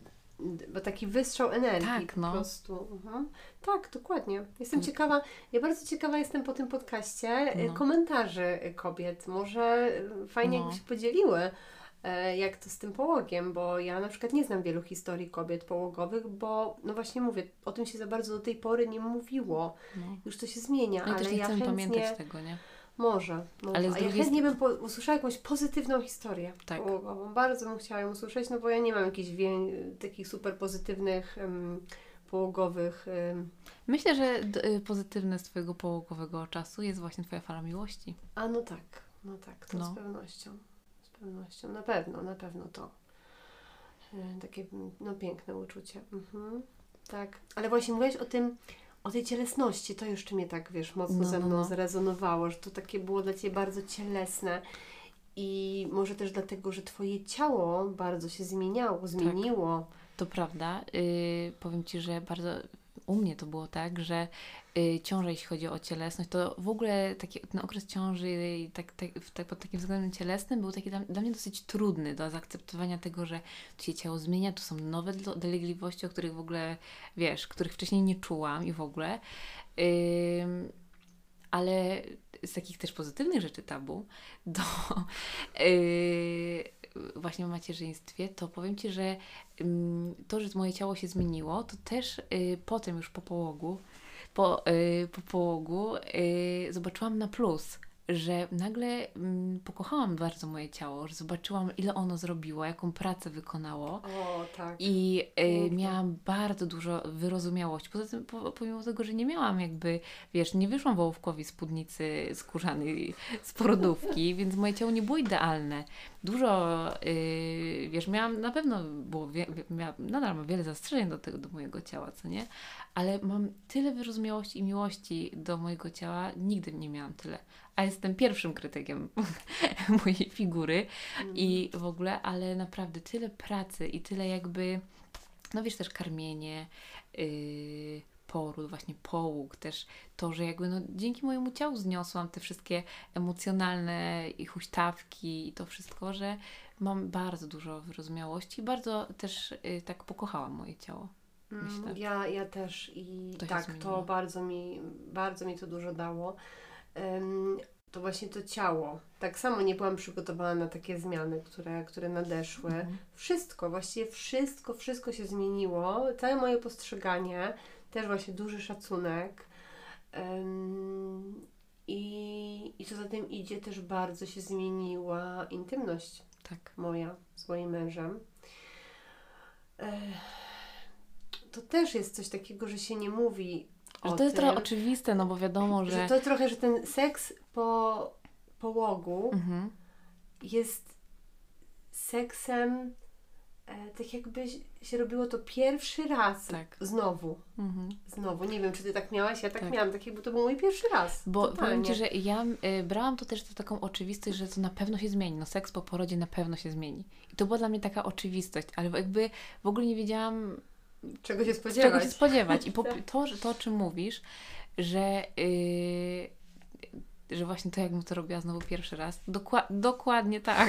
[SPEAKER 2] bo taki wystrzał energii
[SPEAKER 1] Tak, no.
[SPEAKER 2] po prostu. Mhm. Tak, dokładnie. Jestem
[SPEAKER 1] Mm.
[SPEAKER 2] ciekawa, ja bardzo ciekawa jestem po tym podcaście y,
[SPEAKER 1] No.
[SPEAKER 2] komentarzy kobiet. Może y, fajnie
[SPEAKER 1] No.
[SPEAKER 2] jakby się podzieliły, e, jak to z tym połogiem, bo ja na przykład nie znam wielu historii kobiet połogowych, bo no właśnie mówię, o tym się za bardzo do tej pory nie mówiło.
[SPEAKER 1] No.
[SPEAKER 2] Już to się zmienia,
[SPEAKER 1] No i też
[SPEAKER 2] ale
[SPEAKER 1] nie
[SPEAKER 2] ja
[SPEAKER 1] chcemy
[SPEAKER 2] chętnie...
[SPEAKER 1] pamiętać tego, nie?
[SPEAKER 2] Może, może.
[SPEAKER 1] Ale z
[SPEAKER 2] A ja
[SPEAKER 1] drugiej
[SPEAKER 2] chętnie bym po, usłyszała jakąś pozytywną historię
[SPEAKER 1] Tak.
[SPEAKER 2] połogową. Bardzo bym chciała ją usłyszeć, no bo ja nie mam jakichś wie, takich super pozytywnych em, połogowych. em.
[SPEAKER 1] Myślę, że d- y, pozytywne z Twojego połogowego czasu jest właśnie Twoja fala miłości.
[SPEAKER 2] A no tak, no tak, to
[SPEAKER 1] No.
[SPEAKER 2] z pewnością. Z pewnością, na pewno, na pewno to. E, Takie no, piękne uczucie. Mhm. Tak, ale właśnie mówiłeś o tym, o tej cielesności, to jeszcze mnie tak, wiesz, mocno
[SPEAKER 1] No,
[SPEAKER 2] ze
[SPEAKER 1] no,
[SPEAKER 2] mną
[SPEAKER 1] no.
[SPEAKER 2] zrezonowało, że to takie było dla Ciebie bardzo cielesne i może też dlatego, że Twoje ciało bardzo się zmieniało, zmieniło.
[SPEAKER 1] To prawda. Y, powiem Ci, że bardzo u mnie to było tak, że y, ciąża, jeśli chodzi o cielesność, to w ogóle taki, ten okres ciąży tak, tak, tak, pod takim względem cielesnym był taki dla, dla mnie dosyć trudny do zaakceptowania tego, że tu się ciało zmienia, tu są nowe do- dolegliwości, o których w ogóle, wiesz, których wcześniej nie czułam i w ogóle. Ale z takich też pozytywnych rzeczy tabu do yy, właśnie o macierzyństwie, to powiem Ci, że ym, to, że moje ciało się zmieniło, to też yy, potem już po połogu, po, yy, po połogu yy, zobaczyłam na plus, że nagle ym, pokochałam bardzo moje ciało, że zobaczyłam ile ono zrobiło, jaką pracę wykonało.
[SPEAKER 2] O, tak.
[SPEAKER 1] I y, miałam bardzo dużo wyrozumiałości. Poza tym, po, pomimo tego, że nie miałam jakby, wiesz, nie wyszłam wołówkowi spódnicy skórzanej z porodówki, więc moje ciało nie było idealne. Dużo, y, wiesz, miałam, na pewno było, miałam, nadal mam wiele zastrzeżeń do tego, do mojego ciała, co nie? Ale mam tyle wyrozumiałości i miłości do mojego ciała, nigdy nie miałam tyle. A jestem pierwszym krytykiem mojej figury
[SPEAKER 2] Mm.
[SPEAKER 1] i w ogóle, ale naprawdę tyle pracy i tyle jakby, no wiesz, też karmienie, yy, poród, właśnie połóg, też to, że jakby no, dzięki mojemu ciału zniosłam te wszystkie emocjonalne i huśtawki i to wszystko, że mam bardzo dużo wyrozumiałości, bardzo też yy, tak pokochałam moje ciało.
[SPEAKER 2] Mm,
[SPEAKER 1] myślę.
[SPEAKER 2] Ja, ja też i
[SPEAKER 1] To
[SPEAKER 2] tak, to bardzo mi, bardzo mi to dużo dało. Em, to właśnie to ciało. Tak samo nie byłam przygotowana na takie zmiany, które, które nadeszły.
[SPEAKER 1] Mhm.
[SPEAKER 2] Wszystko, właściwie wszystko, wszystko się zmieniło. Całe moje postrzeganie, też właśnie duży szacunek. I, I co za tym idzie, też bardzo się zmieniła intymność
[SPEAKER 1] Tak.
[SPEAKER 2] moja z moim mężem. Ech, To też jest coś takiego, że się nie mówi
[SPEAKER 1] Że
[SPEAKER 2] o
[SPEAKER 1] to jest
[SPEAKER 2] tym,
[SPEAKER 1] trochę oczywiste, no bo wiadomo, że...
[SPEAKER 2] że to trochę, że ten seks po połogu
[SPEAKER 1] Mhm.
[SPEAKER 2] jest seksem e, tak jakby się robiło to pierwszy raz.
[SPEAKER 1] Tak.
[SPEAKER 2] Znowu.
[SPEAKER 1] Mhm.
[SPEAKER 2] Znowu. Nie wiem, czy ty tak miałaś, ja tak,
[SPEAKER 1] Tak.
[SPEAKER 2] miałam, tak jakby to był mój pierwszy raz.
[SPEAKER 1] Bo
[SPEAKER 2] Totalnie.
[SPEAKER 1] powiem Ci, że ja y, brałam to też za taką oczywistość, że to na pewno się zmieni. No seks po porodzie na pewno się zmieni. I to była dla mnie taka oczywistość, ale jakby w ogóle nie wiedziałam,
[SPEAKER 2] Czego się
[SPEAKER 1] z czego
[SPEAKER 2] spodziewać?
[SPEAKER 1] się spodziewać. I po,
[SPEAKER 2] Tak.
[SPEAKER 1] to, to, o czym mówisz, że, y, że właśnie to, jak mu to robiła znowu pierwszy raz, dokła- dokładnie tak.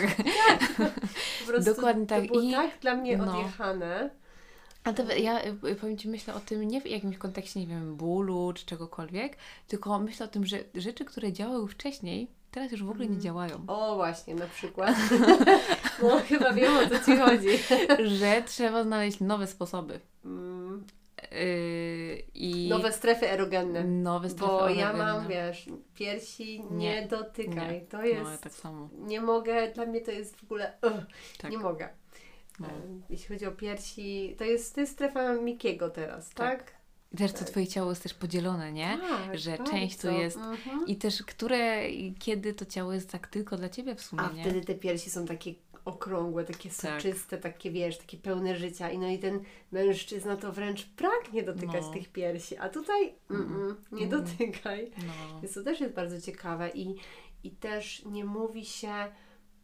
[SPEAKER 2] Prostu
[SPEAKER 1] Dokładnie tak.
[SPEAKER 2] To było
[SPEAKER 1] I-
[SPEAKER 2] tak dla mnie
[SPEAKER 1] no.
[SPEAKER 2] odjechane.
[SPEAKER 1] A to ja y, powiem Ci, myślę o tym nie w jakimś kontekście, nie wiem, bólu czy czegokolwiek, tylko myślę o tym, że rzeczy, które działały wcześniej, teraz już w ogóle nie
[SPEAKER 2] Mhm.
[SPEAKER 1] działają.
[SPEAKER 2] O, właśnie, na przykład. no, chyba wiem, o co Ci chodzi.
[SPEAKER 1] że trzeba znaleźć nowe sposoby.
[SPEAKER 2] Mm,
[SPEAKER 1] Yy, I
[SPEAKER 2] Nowe strefy erogenne.
[SPEAKER 1] nowe strefy
[SPEAKER 2] Bo ja mam, wiesz, piersi nie,
[SPEAKER 1] Nie.
[SPEAKER 2] dotykaj.
[SPEAKER 1] Nie.
[SPEAKER 2] To jest...
[SPEAKER 1] No, ja tak samo.
[SPEAKER 2] Nie mogę, dla mnie to jest w ogóle... ugh,
[SPEAKER 1] Tak.
[SPEAKER 2] Nie mogę.
[SPEAKER 1] No.
[SPEAKER 2] Em, Jeśli chodzi o piersi, to jest, to jest strefa Mikiego teraz, tak?
[SPEAKER 1] Tak. I też to Twoje ciało jest też podzielone, nie?
[SPEAKER 2] Tak,
[SPEAKER 1] Że
[SPEAKER 2] bardzo.
[SPEAKER 1] część tu jest-
[SPEAKER 2] Mhm.
[SPEAKER 1] I też które, i kiedy to ciało jest tak tylko dla Ciebie w sumie,
[SPEAKER 2] A
[SPEAKER 1] nie?
[SPEAKER 2] wtedy te piersi są takie okrągłe, takie
[SPEAKER 1] Tak.
[SPEAKER 2] soczyste, takie wiesz, takie pełne życia. I no i ten mężczyzna to wręcz pragnie dotykać
[SPEAKER 1] No.
[SPEAKER 2] tych piersi, a tutaj mm, mm, nie
[SPEAKER 1] Mm.
[SPEAKER 2] dotykaj.
[SPEAKER 1] No.
[SPEAKER 2] Więc to też jest bardzo ciekawe i, i też nie mówi się,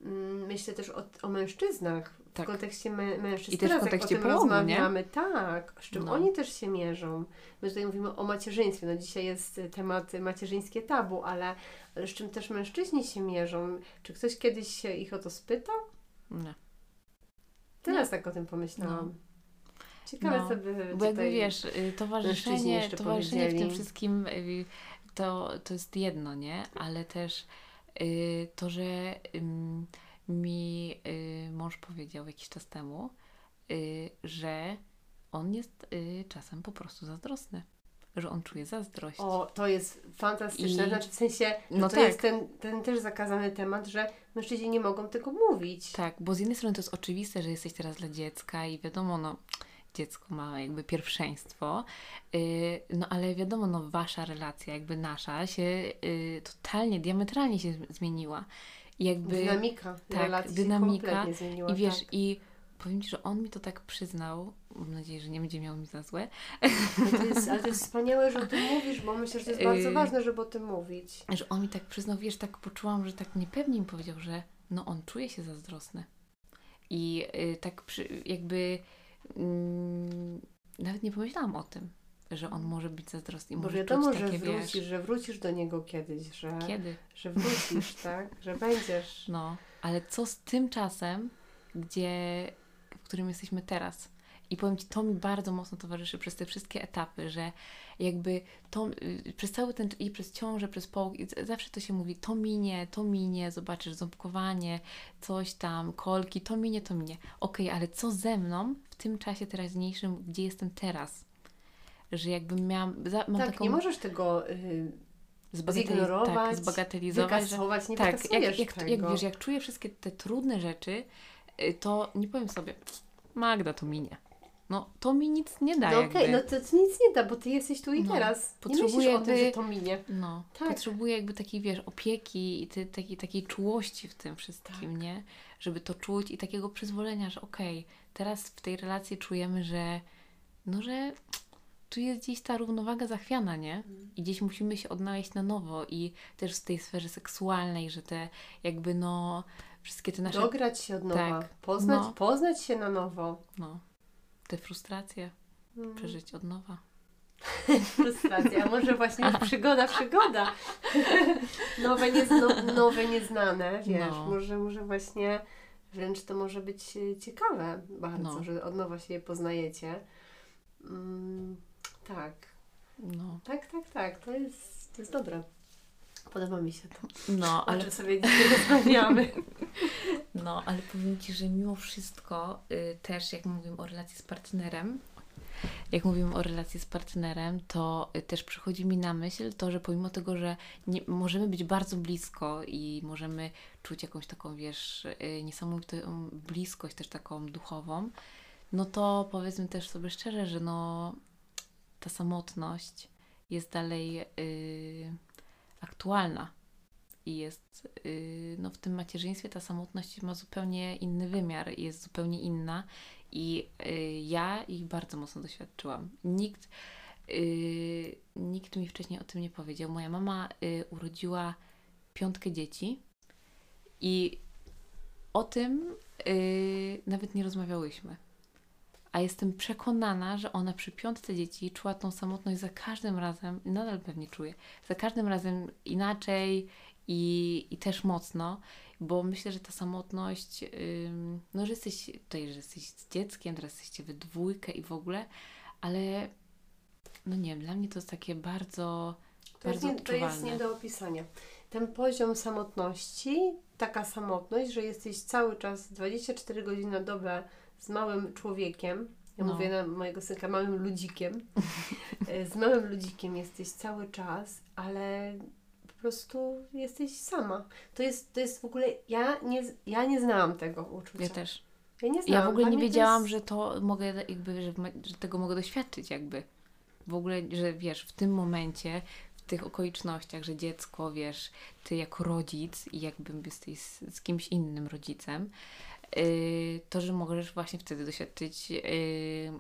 [SPEAKER 2] mm, myślę też o, o mężczyznach w
[SPEAKER 1] Tak.
[SPEAKER 2] kontekście mę, mężczyzn.
[SPEAKER 1] I też w
[SPEAKER 2] Teraz
[SPEAKER 1] kontekście
[SPEAKER 2] jak o tym
[SPEAKER 1] połogu, nie?
[SPEAKER 2] tak, z czym
[SPEAKER 1] No.
[SPEAKER 2] oni też się mierzą. My tutaj mówimy o macierzyństwie, no dzisiaj jest y, temat macierzyńskie tabu, ale, ale z czym też mężczyźni się mierzą. Czy ktoś kiedyś się ich o to spytał?
[SPEAKER 1] Nie.
[SPEAKER 2] Teraz tak o tym pomyślałam. Ciekawe,
[SPEAKER 1] No.
[SPEAKER 2] by
[SPEAKER 1] Bo jakby wiesz, y, towarzyszenie, towarzyszenie w tym wszystkim y, to, to jest jedno, nie? Ale też y, to, że ym, mi y, mąż powiedział jakiś czas temu, y, że on jest y, czasem po prostu zazdrosny. Że on czuje zazdrość.
[SPEAKER 2] O, to jest fantastyczne.
[SPEAKER 1] I-
[SPEAKER 2] Znaczy w sensie, no
[SPEAKER 1] No
[SPEAKER 2] to
[SPEAKER 1] tak.
[SPEAKER 2] jest ten, ten też zakazany temat, że mężczyźni nie mogą tego mówić.
[SPEAKER 1] Tak, bo z jednej strony to jest oczywiste, że jesteś teraz dla dziecka i wiadomo, no dziecko ma jakby pierwszeństwo, yy, no ale wiadomo, no wasza relacja, jakby nasza się yy, totalnie, diametralnie się zmieniła. Jakby,
[SPEAKER 2] Dynamika
[SPEAKER 1] tak,
[SPEAKER 2] relacji
[SPEAKER 1] dynamika
[SPEAKER 2] się kompletnie zmieniła.
[SPEAKER 1] i wiesz,
[SPEAKER 2] tak.
[SPEAKER 1] i powiem Ci, że on mi to tak przyznał, mam nadzieję, że nie będzie miał mi za złe,
[SPEAKER 2] Ale to, jest, ale to jest wspaniałe, że o tym mówisz, bo myślę, że to jest bardzo
[SPEAKER 1] Yy.
[SPEAKER 2] ważne, żeby o tym mówić.
[SPEAKER 1] że on mi tak przyznał, wiesz, tak poczułam, że tak niepewnie mi powiedział, że no on czuje się zazdrosny. I y, tak przy, jakby mm, nawet nie pomyślałam o tym, że on może być zazdrosny.
[SPEAKER 2] Bo
[SPEAKER 1] może
[SPEAKER 2] wiadomo,
[SPEAKER 1] czuć
[SPEAKER 2] że
[SPEAKER 1] takie,
[SPEAKER 2] wrócisz,
[SPEAKER 1] wiesz,
[SPEAKER 2] że wrócisz do niego kiedyś, że,
[SPEAKER 1] kiedy?
[SPEAKER 2] że wrócisz, tak? Że będziesz.
[SPEAKER 1] No, ale co z tym czasem, gdzie, w którym jesteśmy teraz? I powiem Ci, to mi bardzo mocno towarzyszy przez te wszystkie etapy, że jakby to y, przez cały ten, i przez ciążę, przez połóg, zawsze to się mówi, to minie, to minie, zobaczysz, ząbkowanie, coś tam, kolki, to minie, to minie. Okej, ale co ze mną w tym czasie teraźniejszym, gdzie jestem teraz? Że jakbym miałam, za, mam
[SPEAKER 2] tak,
[SPEAKER 1] taką
[SPEAKER 2] nie możesz tego y,
[SPEAKER 1] zbagateli-
[SPEAKER 2] zignorować,
[SPEAKER 1] tak, zbagatelizować, że
[SPEAKER 2] nie
[SPEAKER 1] tak, jak, jak, jak wiesz, jak czuję wszystkie te trudne rzeczy, to nie powiem sobie, Magda, to minie. No, to mi nic nie da
[SPEAKER 2] no
[SPEAKER 1] jakby.
[SPEAKER 2] okej, no to ci nic nie da, bo ty jesteś tu i
[SPEAKER 1] No,
[SPEAKER 2] teraz.
[SPEAKER 1] Potrzebuję
[SPEAKER 2] o tym,
[SPEAKER 1] jakby-
[SPEAKER 2] że to minie.
[SPEAKER 1] No,
[SPEAKER 2] Tak.
[SPEAKER 1] potrzebuję jakby takiej, wiesz, opieki i ty, takiej, takiej czułości w tym wszystkim,
[SPEAKER 2] Tak.
[SPEAKER 1] nie? Żeby to czuć i takiego przyzwolenia, że okej, teraz w tej relacji czujemy, że no, że tu jest gdzieś ta równowaga zachwiana, nie?
[SPEAKER 2] Mhm.
[SPEAKER 1] I gdzieś musimy się odnaleźć na nowo i też w tej sferze seksualnej, że te jakby no wszystkie te nasze,
[SPEAKER 2] Dograć się od nowa,
[SPEAKER 1] Tak.
[SPEAKER 2] poznać,
[SPEAKER 1] No.
[SPEAKER 2] poznać się na nowo.
[SPEAKER 1] no, te frustracje
[SPEAKER 2] Mm.
[SPEAKER 1] przeżyć od nowa.
[SPEAKER 2] Frustracja, a może właśnie już przygoda, przygoda. nowe, nie, no, nowe, nieznane, wiesz,
[SPEAKER 1] No.
[SPEAKER 2] może, może właśnie wręcz to może być e, ciekawe bardzo,
[SPEAKER 1] No.
[SPEAKER 2] że od nowa się je poznajecie. Mm, tak,
[SPEAKER 1] No,
[SPEAKER 2] tak, tak, tak, to jest, to jest dobre. Podoba mi się to.
[SPEAKER 1] no
[SPEAKER 2] Ale
[SPEAKER 1] ale,
[SPEAKER 2] sobie dzisiaj rozmawiamy.
[SPEAKER 1] no, ale powiem Ci, że mimo wszystko y, też jak mówimy o relacji z partnerem, jak mówimy o relacji z partnerem, to y, też przychodzi mi na myśl to, że pomimo tego, że nie, możemy być bardzo blisko i możemy czuć jakąś taką, wiesz, y, niesamowitą bliskość też taką duchową, no to powiedzmy też sobie szczerze, że no ta samotność jest dalej y, aktualna i jest y, no w tym macierzyństwie ta samotność ma zupełnie inny wymiar jest zupełnie inna I y, ja ich bardzo mocno doświadczyłam. Nikt, y, nikt mi wcześniej o tym nie powiedział. Moja mama urodziła piątkę dzieci i o tym nawet nie rozmawiałyśmy. A jestem przekonana, że ona przy piątce dzieci czuła tą samotność za każdym razem, nadal pewnie czuje, za każdym razem inaczej i, i też mocno, bo myślę, że ta samotność, ym, no że jesteś tutaj, że jesteś z dzieckiem, teraz jesteście we dwójkę i w ogóle, ale no nie wiem, dla mnie to jest takie bardzo,
[SPEAKER 2] To jest,
[SPEAKER 1] bardzo
[SPEAKER 2] nie, to jest nie do opisania. Ten poziom samotności, taka samotność, że jesteś cały czas 24 godziny na dobę z małym człowiekiem. Ja
[SPEAKER 1] No.
[SPEAKER 2] mówię na mojego synka małym ludzikiem. E, z małym ludzikiem jesteś cały czas, ale po prostu jesteś sama. To jest, to jest w ogóle. Ja nie, ja nie znałam tego uczucia.
[SPEAKER 1] Ja też.
[SPEAKER 2] Ja nie znałam.
[SPEAKER 1] Ja w ogóle nie
[SPEAKER 2] mnie to
[SPEAKER 1] wiedziałam,
[SPEAKER 2] jest-
[SPEAKER 1] że to mogę jakby, że, że tego mogę doświadczyć jakby. W ogóle, że wiesz, w tym momencie, w tych okolicznościach, że dziecko, wiesz, ty jako rodzic i jakby jesteś z, z kimś innym rodzicem, to, że możesz właśnie wtedy doświadczyć yy,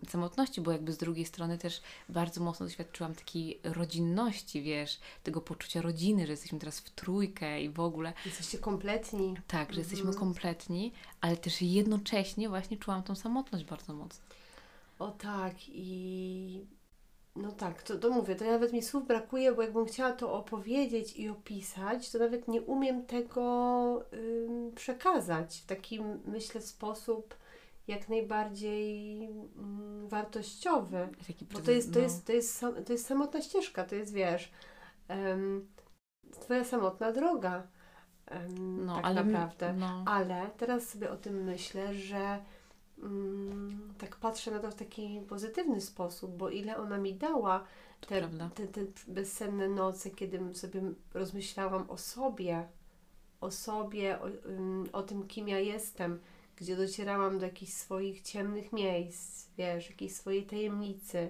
[SPEAKER 1] samotności, bo jakby z drugiej strony też bardzo mocno doświadczyłam takiej rodzinności, wiesz, tego poczucia rodziny, że jesteśmy teraz w trójkę i w ogóle.
[SPEAKER 2] Jesteście kompletni.
[SPEAKER 1] Tak, że jesteśmy
[SPEAKER 2] Mhm.
[SPEAKER 1] kompletni, ale też jednocześnie właśnie czułam tą samotność bardzo mocno.
[SPEAKER 2] O tak, i no tak, to, to mówię, to nawet mi słów brakuje, bo jakbym chciała to opowiedzieć i opisać, to nawet nie umiem tego ym, przekazać w taki, myślę, sposób jak najbardziej ym, wartościowy.
[SPEAKER 1] Taki
[SPEAKER 2] Bo to
[SPEAKER 1] przed-
[SPEAKER 2] jest, to,
[SPEAKER 1] no,
[SPEAKER 2] jest, to, jest, sam- to jest samotna ścieżka, to jest, wiesz, Twoja samotna droga,
[SPEAKER 1] no,
[SPEAKER 2] tak
[SPEAKER 1] ale
[SPEAKER 2] naprawdę.
[SPEAKER 1] No,
[SPEAKER 2] Ale teraz sobie o tym myślę, że mm, tak patrzę na to w taki pozytywny sposób, bo ile ona mi dała te, te, te bezsenne noce, kiedy sobie rozmyślałam o sobie, o sobie, o, o tym, kim ja jestem, gdzie docierałam do jakichś swoich ciemnych miejsc, wiesz, jakiejś swojej tajemnicy.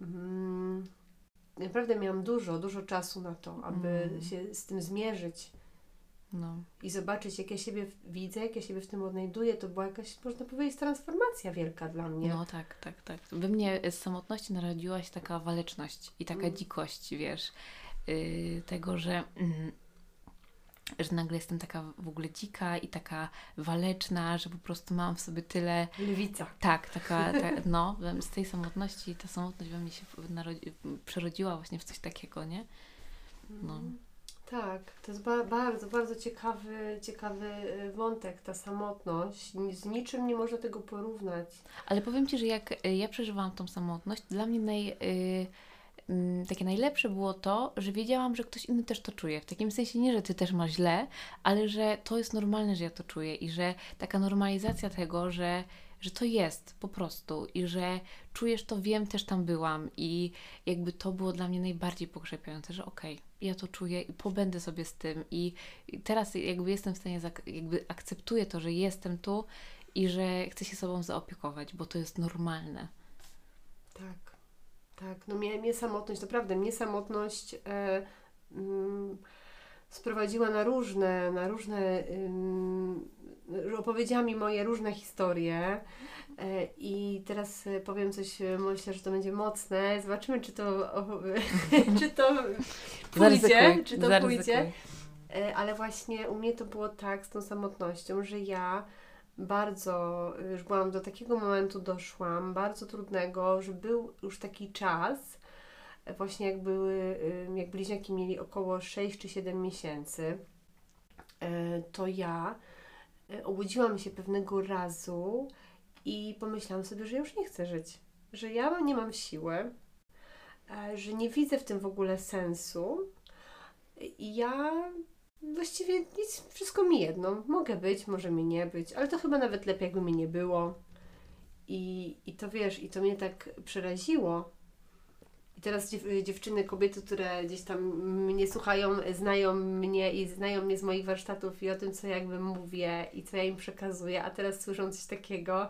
[SPEAKER 2] Mm, naprawdę miałam dużo, dużo czasu na to, aby
[SPEAKER 1] Mm.
[SPEAKER 2] się z tym zmierzyć
[SPEAKER 1] No.
[SPEAKER 2] i zobaczyć, jak ja siebie widzę, jak ja siebie w tym odnajduję, to była jakaś, można powiedzieć, transformacja wielka dla mnie.
[SPEAKER 1] no tak, tak, tak. We mnie z samotności narodziła się taka waleczność i taka
[SPEAKER 2] Mm.
[SPEAKER 1] dzikość, wiesz, yy, tego, że, mm, że nagle jestem taka w ogóle dzika i taka waleczna, że po prostu mam w sobie tyle
[SPEAKER 2] Lwica.
[SPEAKER 1] Tak, taka, ta, no, z tej samotności, ta samotność we mnie się narodzi, przerodziła właśnie w coś takiego, nie? No.
[SPEAKER 2] Tak, to jest ba- bardzo, bardzo ciekawy, ciekawy y, wątek, ta samotność. Z niczym nie można tego porównać.
[SPEAKER 1] Ale powiem Ci, że jak y, ja przeżywałam tą samotność, dla mnie naj, y, mm, takie najlepsze było to, że wiedziałam, że ktoś inny też to czuje. W takim sensie nie, że Ty też masz źle, ale że to jest normalne, że ja to czuję i że taka normalizacja tego, że, że to jest po prostu i że czujesz to, wiem, też tam byłam i jakby to było dla mnie najbardziej pokrzepiające, że okej, ja to czuję i pobędę sobie z tym i teraz jakby jestem w stanie, jakby akceptuję to, że jestem tu i że chcę się sobą zaopiekować, bo to jest normalne.
[SPEAKER 2] Tak, tak. No mnie, mnie samotność, naprawdę, mnie samotność e, mm, sprowadziła na różne, na różne, opowiedziała mi moje różne historie. E, I teraz e, powiem coś, e, myślę, że to będzie mocne. Zobaczymy, czy to, czy to pójdzie,
[SPEAKER 1] Zaryzykuj,
[SPEAKER 2] czy to
[SPEAKER 1] zaryzykuj.
[SPEAKER 2] pójdzie. Ale właśnie u mnie to było tak z tą samotnością, że ja bardzo, już byłam do takiego momentu doszłam, bardzo trudnego, że był już taki czas, właśnie jak były, jak bliźniaki mieli około 6 czy 7 miesięcy, to ja obudziłam się pewnego razu i pomyślałam sobie, że już nie chcę żyć, że ja nie mam siły, e, że nie widzę w tym w ogóle sensu i ja właściwie nic, wszystko mi jedno. Mogę być, może mnie nie być, ale to chyba nawet lepiej, jakby mnie nie było. I, I to wiesz, i to mnie tak przeraziło. Teraz dziew, dziewczyny, kobiety, które gdzieś tam mnie słuchają, znają mnie i znają mnie z moich warsztatów i o tym, co jakby mówię i co ja im przekazuję, a teraz słyszą coś takiego,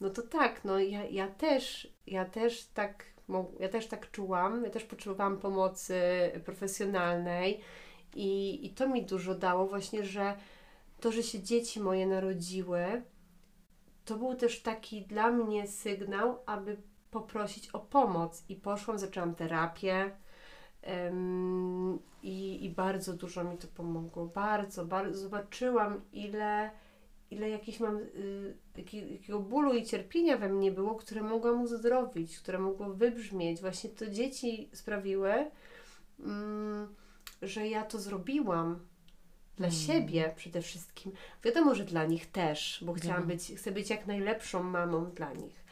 [SPEAKER 2] no to tak, no ja, ja też, ja też tak, ja też tak czułam, ja też potrzebowałam pomocy profesjonalnej. I, I to mi dużo dało właśnie, że to, że się dzieci moje narodziły, to był też taki dla mnie sygnał, aby poprosić o pomoc. I poszłam, zaczęłam terapię. i, I bardzo dużo mi to pomogło. Bardzo, bardzo. Zobaczyłam, ile, ile jakiś mam, y, jaki, jakiego bólu i cierpienia we mnie było, które mogłam uzdrowić, które mogło wybrzmieć. Właśnie to dzieci sprawiły, mm, że ja to zrobiłam. Dla
[SPEAKER 1] Mm.
[SPEAKER 2] siebie przede wszystkim. Wiadomo, że dla nich też, bo chciałam być, chcę być jak najlepszą mamą dla nich.